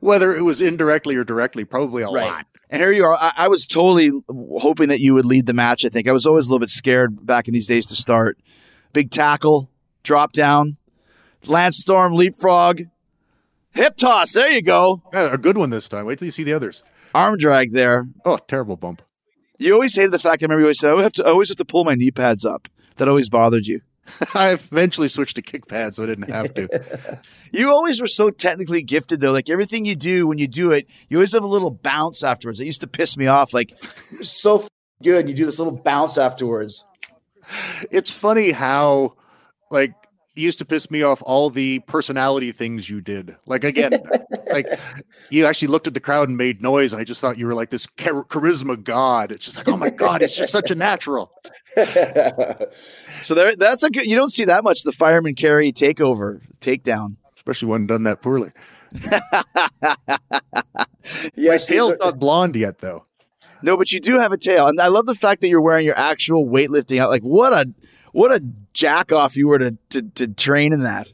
Whether it was indirectly or directly, probably a Right. lot. And here you are. I, I was totally hoping that you would lead the match. I think I was always a little bit scared back in these days to start. Big tackle, drop down, Lance Storm leapfrog, hip toss. There you go. Yeah, a good one this time. Wait till you see the others. Arm drag there. Oh, terrible bump. You always hated the fact. I remember you always said, oh, "I have to, I always have to pull my knee pads up." That always bothered you. *laughs* I eventually switched to kick pads, so I didn't have to. *laughs* You always were so technically gifted, though. Like everything you do, when you do it, you always have a little bounce afterwards. It used to piss me off. Like, You're so f- good. You do this little bounce afterwards. it's funny how, like, used to piss me off all the personality things you did. Like again, like *laughs* you actually looked at the crowd and made noise, and I just thought you were like this char- charisma god. It's just like, oh my god, it's just such a natural. *laughs* so there, that's a good. You don't see that much. The fireman carry takeover, takedown. Especially when done that poorly. *laughs* yes, these Tail's are- not blonde yet, though. No, but you do have a tail, and I love the fact that you're wearing your actual weightlifting out. Like, what a what a jack off you were to to, to train in that.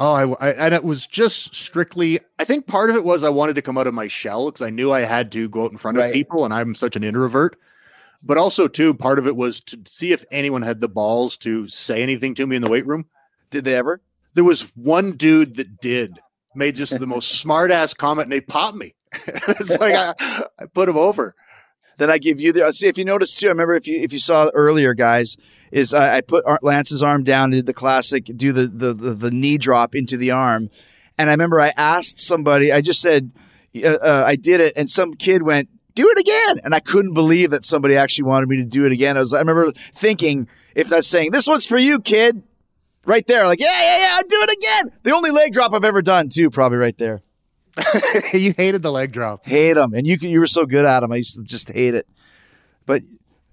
Oh, I, I and it was just strictly. I think part of it was I wanted to come out of my shell because I knew I had to go out in front Right. of people, and I'm such an introvert. But also, too, part of it was to see if anyone had the balls to say anything to me in the weight room. Did they ever? There was one dude that did made just the most *laughs* smart ass comment, and they popped me. *laughs* it's like I, I put him over. Then I give you the. See if you noticed too. I remember if you if you saw earlier, guys, is I, I put Lance's arm down, did the classic, do the, the the the knee drop into the arm, and I remember I asked somebody. I just said uh, uh, I did it, and some kid went. Do it again, and I couldn't believe that somebody actually wanted me to do it again. I was, I remember thinking, if that's saying this one's for you, kid, right there, like yeah, yeah, yeah, do it again. The only leg drop I've ever done, too, probably right there. *laughs* you hated the leg drop. hate them, and you you were so good at them. I used to just hate it. But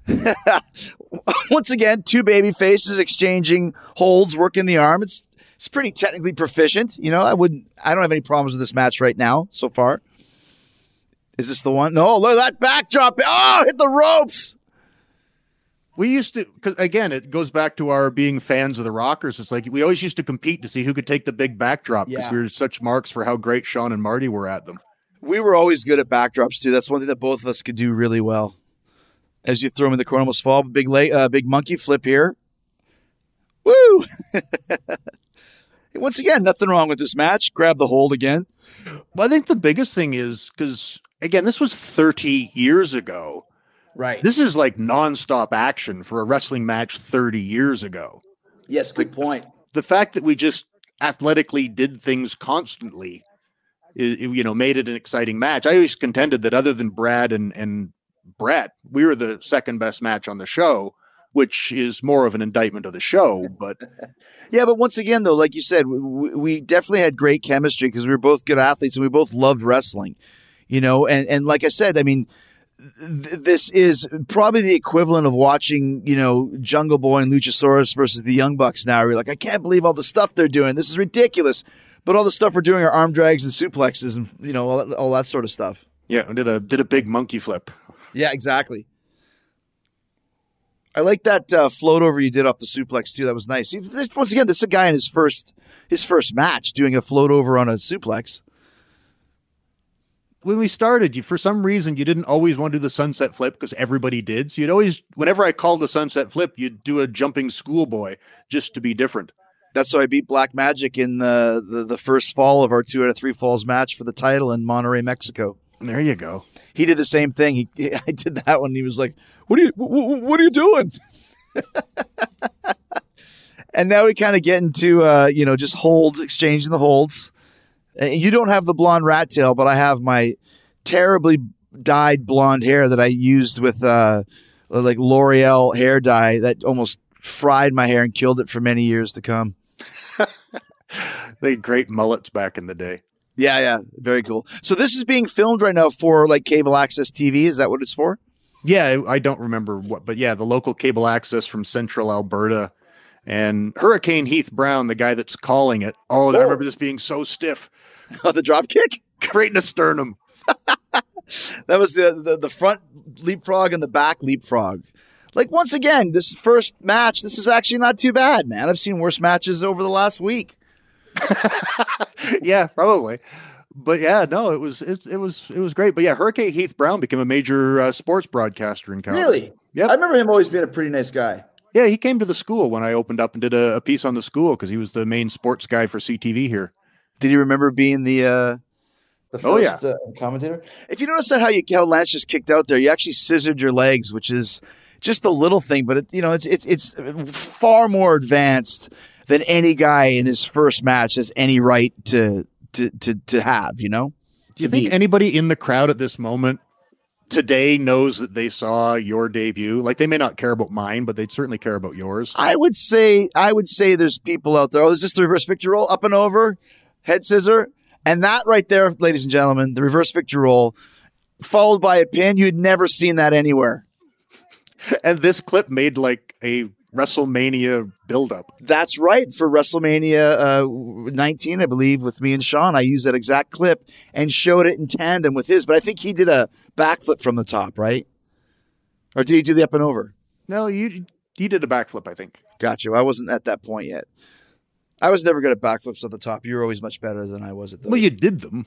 *laughs* once again, two baby faces exchanging holds, working the arm. It's it's pretty technically proficient. You know, I wouldn't. I don't have any problems with this match right now so far. Is this the one? No, look at that backdrop. Oh, hit the ropes. We used to, because again, it goes back to our being fans of the Rockers. It's like we always used to compete to see who could take the big backdrop because Yeah. we were such marks for how great Shawn and Marty were at them. We were always good at backdrops too. That's one thing that both of us could do really well. As you throw him in the corner, almost fall. Big leg, uh, big monkey flip here. Woo! *laughs* Once again, nothing wrong with this match. Grab the hold again. Well, I think the biggest thing is because again, this was 30 years ago. Right. This is like nonstop action for a wrestling match 30 years ago. yes, good point. The fact that we just athletically did things constantly, i- i- you know, made it an exciting match. I always contended that other than Brad and and Brett, we were the second best match on the show, which is more of an indictment of the show. But *laughs* Yeah, but once again, though, like you said, we, we definitely had great chemistry because we were both good athletes and we both loved wrestling. You know, and and like I said, I mean, th- this is probably the equivalent of watching, you know, Jungle Boy and Luchasaurus versus the Young Bucks. Now you're like, I can't believe all the stuff they're doing. This is ridiculous. But all the stuff we're doing are arm drags and suplexes and you know all that, all that sort of stuff. yeah, I did a did a big monkey flip. Yeah, exactly. I like that uh, float over you did off the suplex too. That was nice. Once again, this is a guy in his first his first match doing a float over on a suplex. When we started, you for some reason you didn't always want to do the sunset flip because everybody did. So you'd always, whenever I called the sunset flip, you'd do a jumping schoolboy just to be different. That's how I beat Black Magic in the, the the first fall of our two out of three falls match for the title in Monterrey, Mexico. There you go. He did the same thing. He *laughs* I did that one. He was like, "What are you wh- wh- What are you doing?" *laughs* and now we kind of get into uh, you know just holds, exchanging the holds. And you don't have the blonde rat tail, but I have my terribly dyed blonde hair that I used with uh, like L'Oreal hair dye that almost fried my hair and killed it for many years to come. *laughs* They had great mullets back in the day. Yeah, yeah, very cool. So this is being filmed right now for like cable access TV. Is that what it's for? Yeah, I I don't remember what, but yeah, the local cable access from central Alberta and Hurricane Heath Brown, the guy that's calling it. Oh, I remember this being so stiff. *laughs* Oh, the drop kick. Creating a sternum. *laughs* That was the, the the front leapfrog and the back leapfrog. Like once again, this first match, this is actually not too bad, man. I've seen worse matches over the last week. *laughs* yeah, probably. But yeah, no, it was it, it was it was great. But yeah, Hurricane Heath Brown became a major uh, sports broadcaster in Calgary. Really? Yeah, I remember him always being a pretty nice guy. Yeah, he came to the school when I opened up and did a, a piece on the school because he was the main sports guy for CTV here. Did you remember being the? uh The first Oh, yeah. uh, commentator. If you notice that how you how Lance just kicked out there, you actually scissored your legs, which is just a little thing, but it, you know it's it's it's far more advanced than any guy in his first match has any right to to to to have. You know. Do you think anybody in the crowd at this moment today knows that they saw your debut? Like they may not care about mine, but they'd certainly care about yours. I would say I would say there's people out there. Oh, is this the reverse victory roll? Up and over, head scissor, and that right there, ladies and gentlemen, the reverse victory roll, followed by a pin. You'd never seen that anywhere. And this clip made like a WrestleMania buildup. That's right for WrestleMania uh, 19, I believe, with me and Shawn. I used that exact clip and showed it in tandem with his. But I think he did a backflip from the top, right? Or did he do the up and over? No, you you did a backflip, I think. Gotcha. I wasn't at that point yet. I was never good at backflips at the top. You were always much better than I was at those. Well, you did them.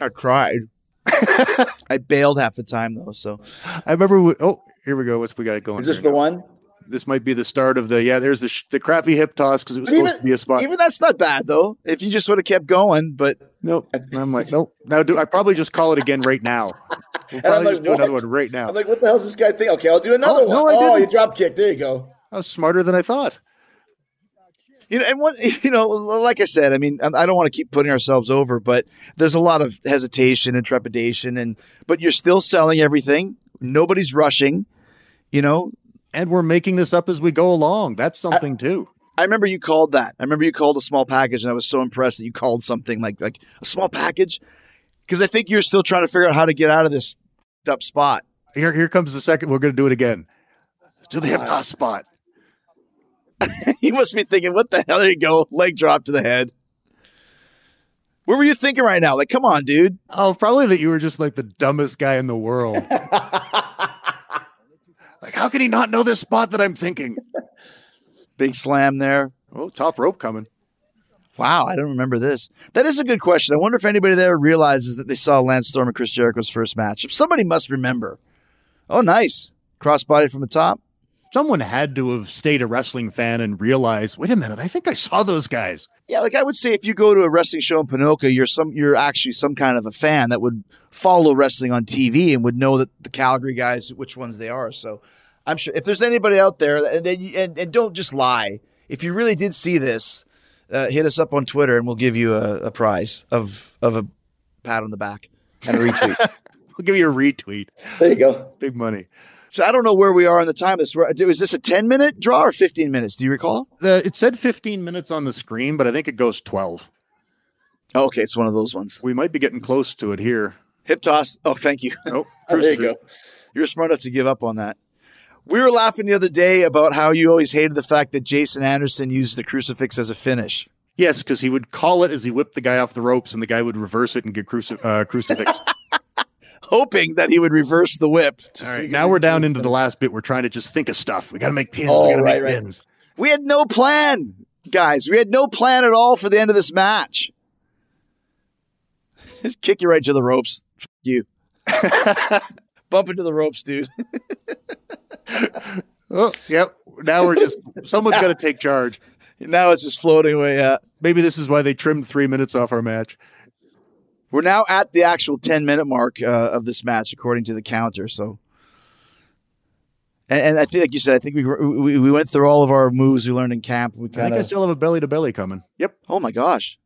I tried. *laughs* I bailed half the time though. So I remember. We, oh, here we go. What's we got going? Is this here the now? one? This might be the start of the. Yeah, there's the sh- the crappy hip toss because it was But supposed to be a spot. even that's not bad though. If you just would have kept going, but nope. I'm like, nope. Now do I probably just call it again right now? *laughs* We'll And I'm probably like, just do another one right now. I'm like, what the hell's this guy think? Okay, I'll do another Oh, one. no, I oh, you didn't. drop kick. There you go. I was smarter than I thought. You know, and what *laughs* you know, like I said, I mean, I I don't want to keep putting ourselves over, but there's a lot of hesitation and trepidation, and but you're still selling everything. Nobody's rushing. You know, And we're making this up as we go along. That's something too. I remember you called that. I remember you called a small package, and I was so impressed that you called something like like a small package, because I think you're still trying to figure out how to get out of this up spot. Here, here comes the second. We're going to do it again. Do the hip toss spot. *laughs* you must be thinking, what the hell? There you go, leg drop to the head. What were you thinking right now? Like, come on, dude. Oh, probably that you were just like the dumbest guy in the world. *laughs* like, how can he not know this spot that I'm thinking? Big slam there. Oh, top rope coming. Wow, I don't remember this. That is a good question. I wonder if anybody there realizes that they saw Lance Storm and Chris Jericho's first match. Somebody must remember. Oh, nice. Crossbody from the top. Someone had to have stayed a wrestling fan and realized, wait a minute, I think I saw those guys. Yeah, like I would say, if you go to a wrestling show in Ponoka, you're some, you're actually some kind of a fan that would follow wrestling on TV and would know that the Calgary guys, which ones they are. So, I'm sure if there's anybody out there, and and, and don't just lie. If you really did see this, uh, hit us up on Twitter and we'll give you a, a prize of of a pat on the back and a retweet. *laughs* we'll give you a retweet. There you go. Big money. So I don't know where we are on the time. This is this a 10 minute draw or 15 minutes? Do you recall? The, it said 15 minutes on the screen, but I think it goes 12. Oh, okay, it's one of those ones. We might be getting close to it here. Hip toss. Oh, thank you. Nope. Oh, *laughs* there you go. You're smart enough to give up on that. We were laughing the other day about how you always hated the fact that Jason Anderson used the crucifix as a finish. Yes, because he would call it as he whipped the guy off the ropes, and the guy would reverse it and get cruci- uh, crucifix. *laughs* hoping that he would reverse the whip. All right, now we're down into the last bit. We're trying to just think of stuff. We got to make pins. Oh, we got to right, make right. pins. We had no plan, guys. We had no plan at all for the end of this match. *laughs* Just kick you right to the ropes. F- you. *laughs* Bump into the ropes, dude. *laughs* Oh, yep. Now we're just someone's got to take charge. Now it's just floating away. Yeah. Maybe this is why they trimmed three minutes off our match. We're now at the actual 10 minute mark uh, of this match, according to the counter. So, and, and I think, like you said, I think we, we we went through all of our moves we learned in camp. We I think I still have a belly to belly coming. Yep. oh my gosh,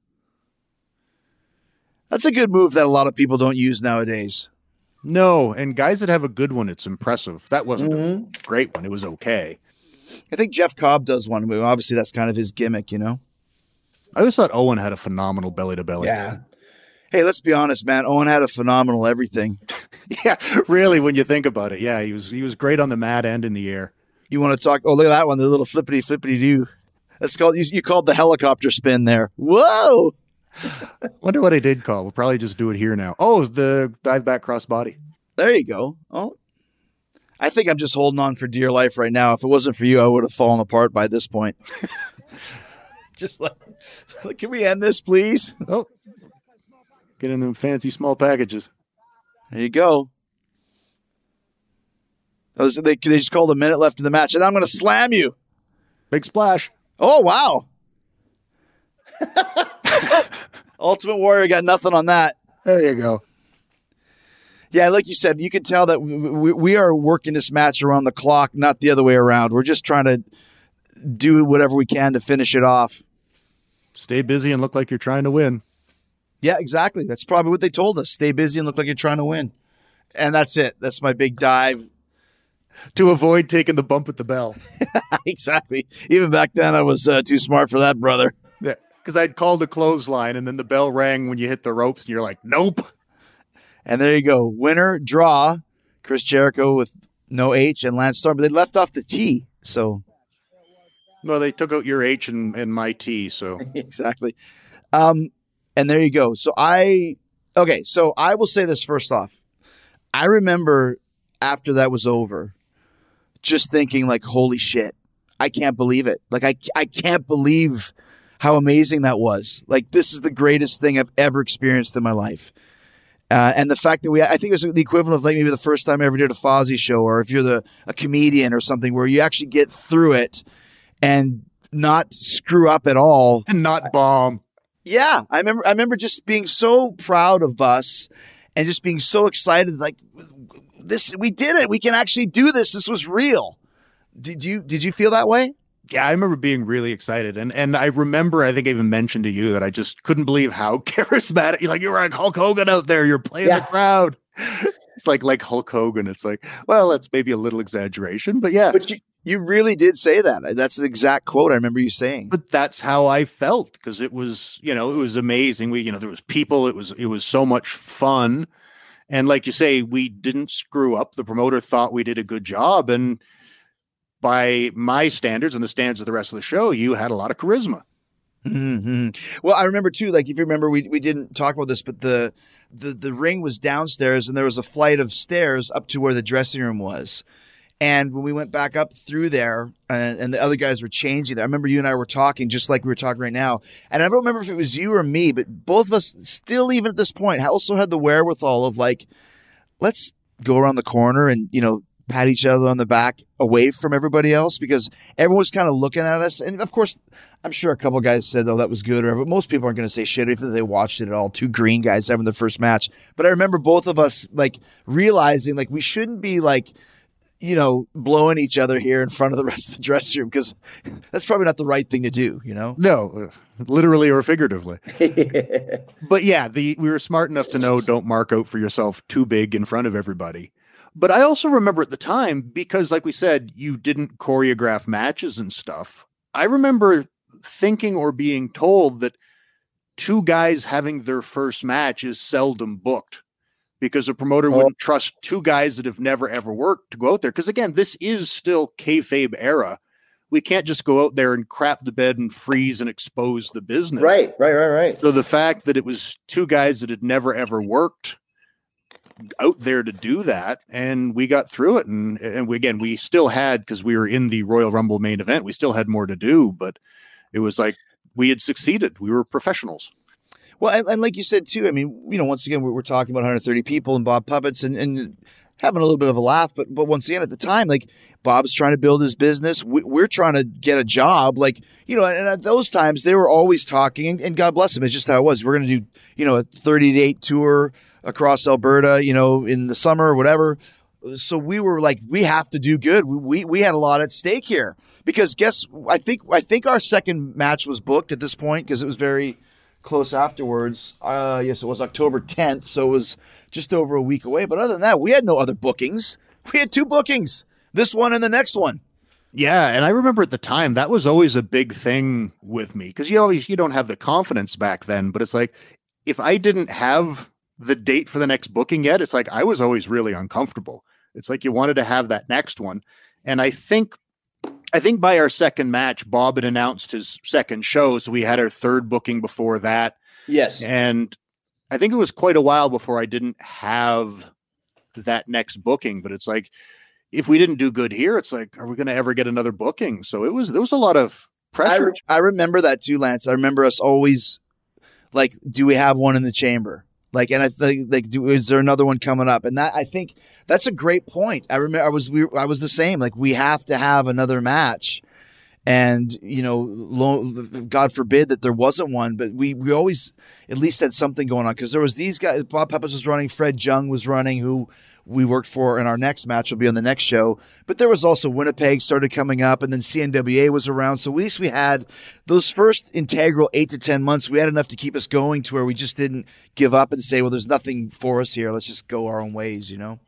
that's a good move that a lot of people don't use nowadays. No, and guys that have a good one, it's impressive. That wasn't Mhm. a great one. It was okay. I think Jeff Cobb does one. Obviously, that's kind of his gimmick, you know. I always thought Owen had a phenomenal belly to belly. Yeah. Hey, let's be honest, man. Owen had a phenomenal everything. *laughs* Yeah, really, when you think about it. Yeah, he was he was great on the mat and in the air. You want to talk? Oh, look at that one, the little flippity flippity do. That's called you, you called the helicopter spin there. Whoa! *laughs* Wonder what I did call. We'll probably just do it here now. Oh, the dive back cross body. There you go. Oh, I think I'm just holding on for dear life right now. If it wasn't for you, I would have fallen apart by this point. *laughs* just like, can we end this, please? Oh, get in them fancy small packages. There you go. So they, they just called a minute left in the match, and I'm going to slam you. Big splash. Oh wow! *laughs* Ultimate Warrior got nothing on that. There you go. Yeah, like you said, you can tell that we, we are working this match around the clock, not the other way around. We're just trying to do whatever we can to finish it off. Stay busy and look like you're trying to win. Yeah, exactly. That's probably what they told us. Stay busy and look like you're trying to win. And that's it. That's my big dive. To avoid taking the bump at the bell. *laughs* exactly. Even back then, I was uh, too smart for that, brother. Yeah. Because I'd called a clothesline and then the bell rang when you hit the ropes and you're like, nope. And there you go. Winner, draw. Chris Jericho with no H and Lance Storm, but they left off the T. So well, they took out your H and, and my T. So *laughs* exactly. Um, and there you go. So I okay. So I will say this first off. I remember after that was over, just thinking like, "Holy shit! I can't believe it! Like I I can't believe how amazing that was! Like this is the greatest thing I've ever experienced in my life." Uh, and the fact that we, I think it was the equivalent of like maybe the first time I ever did a Fozzy show, or if you're the a comedian or something, where you actually get through it and not screw up at all and not bomb. Yeah, I remember. I remember just being so proud of us, and just being so excited. Like this, we did it. We can actually do this. This was real. Did you Did you feel that way? Yeah, I remember being really excited, and and I remember I think I even mentioned to you that I just couldn't believe how *laughs* charismatic. You're like you're like Hulk Hogan out there. You're playing Yeah. the crowd. *laughs* It's like like Hulk Hogan. It's like well, that's maybe a little exaggeration, but yeah. But you you really did say that. That's an exact quote I remember you saying. but that's how I felt because it was, you know, it was amazing. We, you know, there was people. It was, it was so much fun, and like you say, we didn't screw up. The promoter thought we did a good job, and by my standards and the standards of the rest of the show, you had a lot of charisma. hmm Well, I remember too. Like if you remember, we we didn't talk about this, but the the the ring was downstairs, and there was a flight of stairs up to where the dressing room was. And when we went back up through there, and, and the other guys were changing there, I remember you and I were talking just like we were talking right now. And I don't remember if it was you or me, but both of us still, even at this point, also had the wherewithal of like, let's go around the corner and you know pat each other on the back away from everybody else because everyone was kind of looking at us. And of course, I'm sure a couple guys said, "Oh, that was good," or but most people aren't going to say shit if they watched it at all. Two green guys having the first match, but I remember both of us like realizing like we shouldn't be like you know blowing each other here in front of the *laughs* rest of the dressing room because that's probably not the right thing to do. You know? No, uh, literally or figuratively. *laughs* but yeah, the we were smart enough to know don't mark out for yourself too big in front of everybody. But I also remember at the time because, like we said, you didn't choreograph matches and stuff. I remember thinking or being told that two guys having their first match is seldom booked because a promoter oh. wouldn't trust two guys that have never ever worked to go out there. Because again, this is still kayfabe era. We can't just go out there and crap the bed and freeze and expose the business. right, right, right, right. So the fact that it was two guys that had never ever worked out there to do that, and we got through it, and and we, again we still had because we were in the Royal Rumble main event, we still had more to do, but it was like we had succeeded. We were professionals. Well, and, and like you said too, I mean, you know, once again, we're, we're talking about 130 people and Bob Puppets, and, and having a little bit of a laugh. But but once again, at the time, like Bob's trying to build his business, we, we're trying to get a job. Like you know, and at those times they were always talking, and, and God bless them, it's just how it was. We're going to do you know a thirty date tour across Alberta, you know, in the summer or whatever. So we were like, we have to do good. We, we we had a lot at stake here because guess I think I think our second match was booked at this point because it was very close afterwards. Uh, yes, it was October 10th, so it was just over a week away. But other than that, we had no other bookings. *laughs* We had two bookings, this one and the next one. Yeah, and I remember at the time that was always a big thing with me because you always you don't have the confidence back then. But it's like if I didn't have the date for the next booking yet, it's like I was always really uncomfortable. It's like you wanted to have that next one, and I think I think by our second match, Bob had announced his second show, so we had our third booking before that, Yes. and I think it was quite a while before I didn't have that next booking. But it's like if we didn't do good here, it's like, are we going to ever get another booking? So it was there was a lot of I, pressure. re- I remember that too, Lance. I remember us always like, do we have one in the chamber? Like, and I think like, do, is there another one coming up? And that I think that's a great point. I remember I was we I was the same. Like, we have to have another match, and you know, lo, God forbid that there wasn't one, but we we always at least had something going on because there was these guys. Bob Peppers was running, Fred Jung was running, who we worked for, and our next match will be on the next show. But there was also Winnipeg started coming up, and then CNWA was around. So at least we had those first integral eight to ten months. We had enough to keep us going to where we just didn't give up and say, "Well, there's nothing for us here. Let's just go our own ways," you know.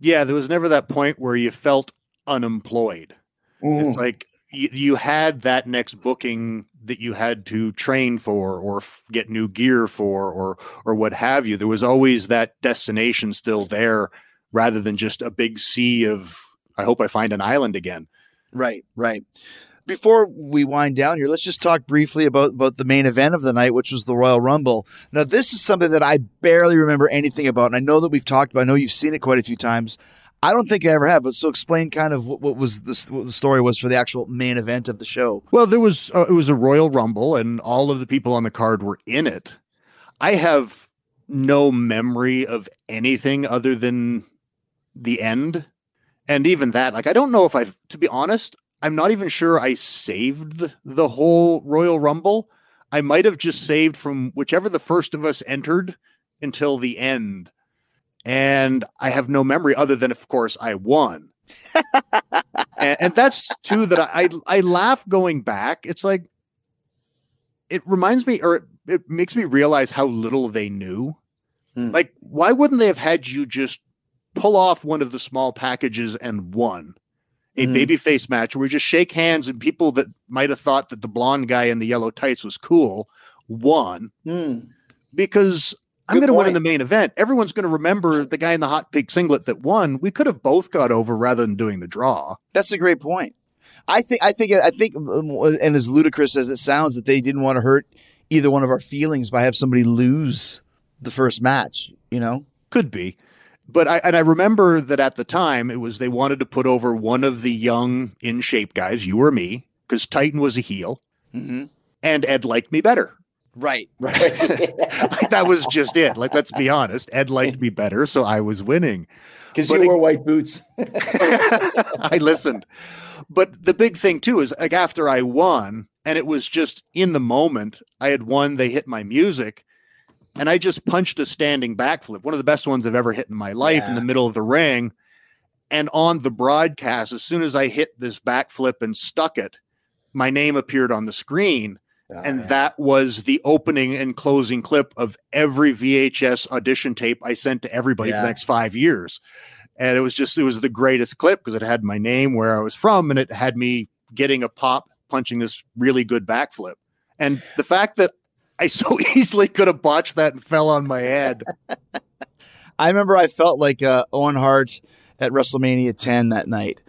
yeah, there was never that point where you felt unemployed. It's mm-hmm. like you, you had that next booking that you had to train for or f- get new gear for or or what have you. There was always that destination still there rather than just a big sea of I hope I find an island again. Right, right. Before we wind down here, let's just talk briefly about, about the main event of the night, which was the Royal Rumble. Now, this is something that I barely remember anything about, and I know that we've talked about. I know you've seen it quite a few times. I don't think I ever have, but so explain kind of what, what was this, what the story was for the actual main event of the show. Well, there was uh, it was a Royal Rumble, and all of the people on the card were in it. I have no memory of anything other than the end, and even that, like I don't know if I've, to be honest, I'm not even sure I saved the, whole Royal Rumble. I might have just saved from whichever the first of us entered until the end, and I have no memory other than, of course, I won. *laughs* and, and that's too that I, I I laugh going back. It's like it reminds me, or it, it makes me realize how little they knew. Hmm. Like, why wouldn't they have had you just pull off one of the small packages and won a Hmm. babyface match where we just shake hands and people that might have thought that the blonde guy in the yellow tights was cool won Hmm. because I'm going to win in the main event. Everyone's going to remember the guy in the hot pink singlet that won. We could have both got over rather than doing the draw. That's a great point. I think, I think, I think, um, and as ludicrous as it sounds, that they didn't want to hurt either one of our feelings by have somebody lose the first match, you know? Could be. But I and I remember that at the time it was they wanted to put over one of the young in shape guys, you or me, because Titan was a heel Mm-hmm. and Ed liked me better. Right, *laughs* right. Like, *laughs* that was just it. Like let's be honest, Ed liked me better, so I was winning. Because you it- wore white boots. *laughs* I listened. But the big thing too is like after I won, and it was just in the moment, I had won, they hit my music, and I just punched a standing backflip, one of the best ones I've ever hit in my life in the middle of the ring. And on the broadcast, as soon as I hit this backflip and stuck it, my name appeared on the screen. Ah, and that was the opening and closing clip of every VHS audition tape I sent to everybody for the next five years. And it was just, it was the greatest clip because it had my name, where I was from, and it had me getting a pop, punching this really good backflip. And the fact that I so *laughs* easily could have botched that and fell on my head. *laughs* I remember I felt like uh, Owen Hart at WrestleMania 10 that night.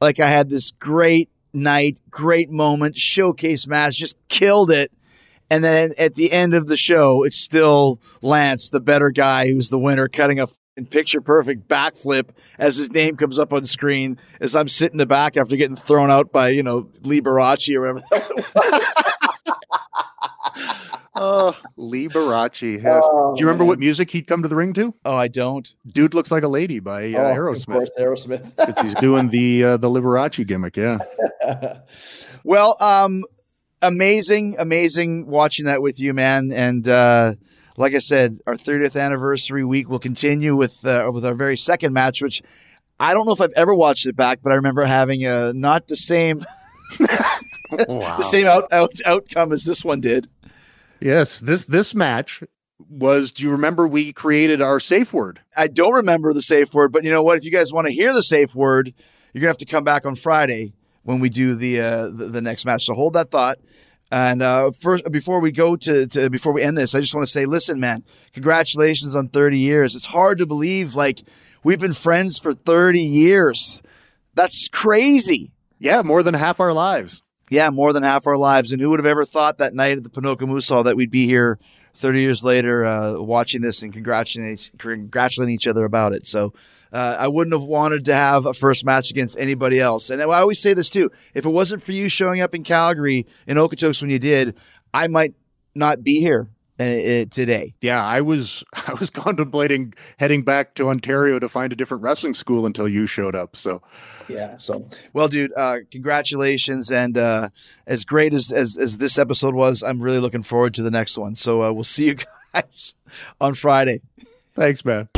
Like I had this great night, great moment, showcase match, just killed it. And then at the end of the show, it's still Lance, the better guy, who's the winner, cutting a picture perfect backflip as his name comes up on screen as I'm sitting in the back after getting thrown out by, you know, Lee Baracci or whatever. *laughs* Oh, Liberace. Yes. Oh, Do you remember man. what music he'd come to the ring to? Oh, I don't. Dude looks like a lady by uh, Oh, Of Aerosmith. course, Aerosmith. *laughs* 'Cause He's doing the uh, the Liberace gimmick. Yeah. *laughs* Well, um, amazing, amazing watching that with you, man. And uh, like I said, our 30th anniversary week will continue with uh, with our very second match, which I don't know if I've ever watched it back, but I remember having uh, not the same *laughs* Wow. the same out, out outcome as this one did. Yes. This this match was. Do you remember we created our safe word? I don't remember the safe word, but you know what? If you guys want to hear the safe word, you're gonna have to come back on Friday when we do the uh, the, the next match. So hold that thought. And uh, first, before we go to, to before we end this, I just want to say, listen, man, congratulations on 30 years. It's hard to believe, like we've been friends for 30 years. That's crazy. Yeah, more than half our lives. Yeah, more than half our lives. And who would have ever thought that night at the Ponoka Moose Hall that we'd be here 30 years later uh, watching this and congratulating, congratulating each other about it. So uh, I wouldn't have wanted to have a first match against anybody else. And I always say this too if it wasn't for you showing up in Calgary in Okotoks when you did, I might not be here uh, today. Yeah, I was *laughs* I was contemplating heading back to Ontario to find a different wrestling school until you showed up. So yeah. So Well, dude, uh, congratulations. And uh, as great as, as, as this episode was, I'm really looking forward to the next one. So uh, we'll see you *laughs* guys on Friday. thanks, man.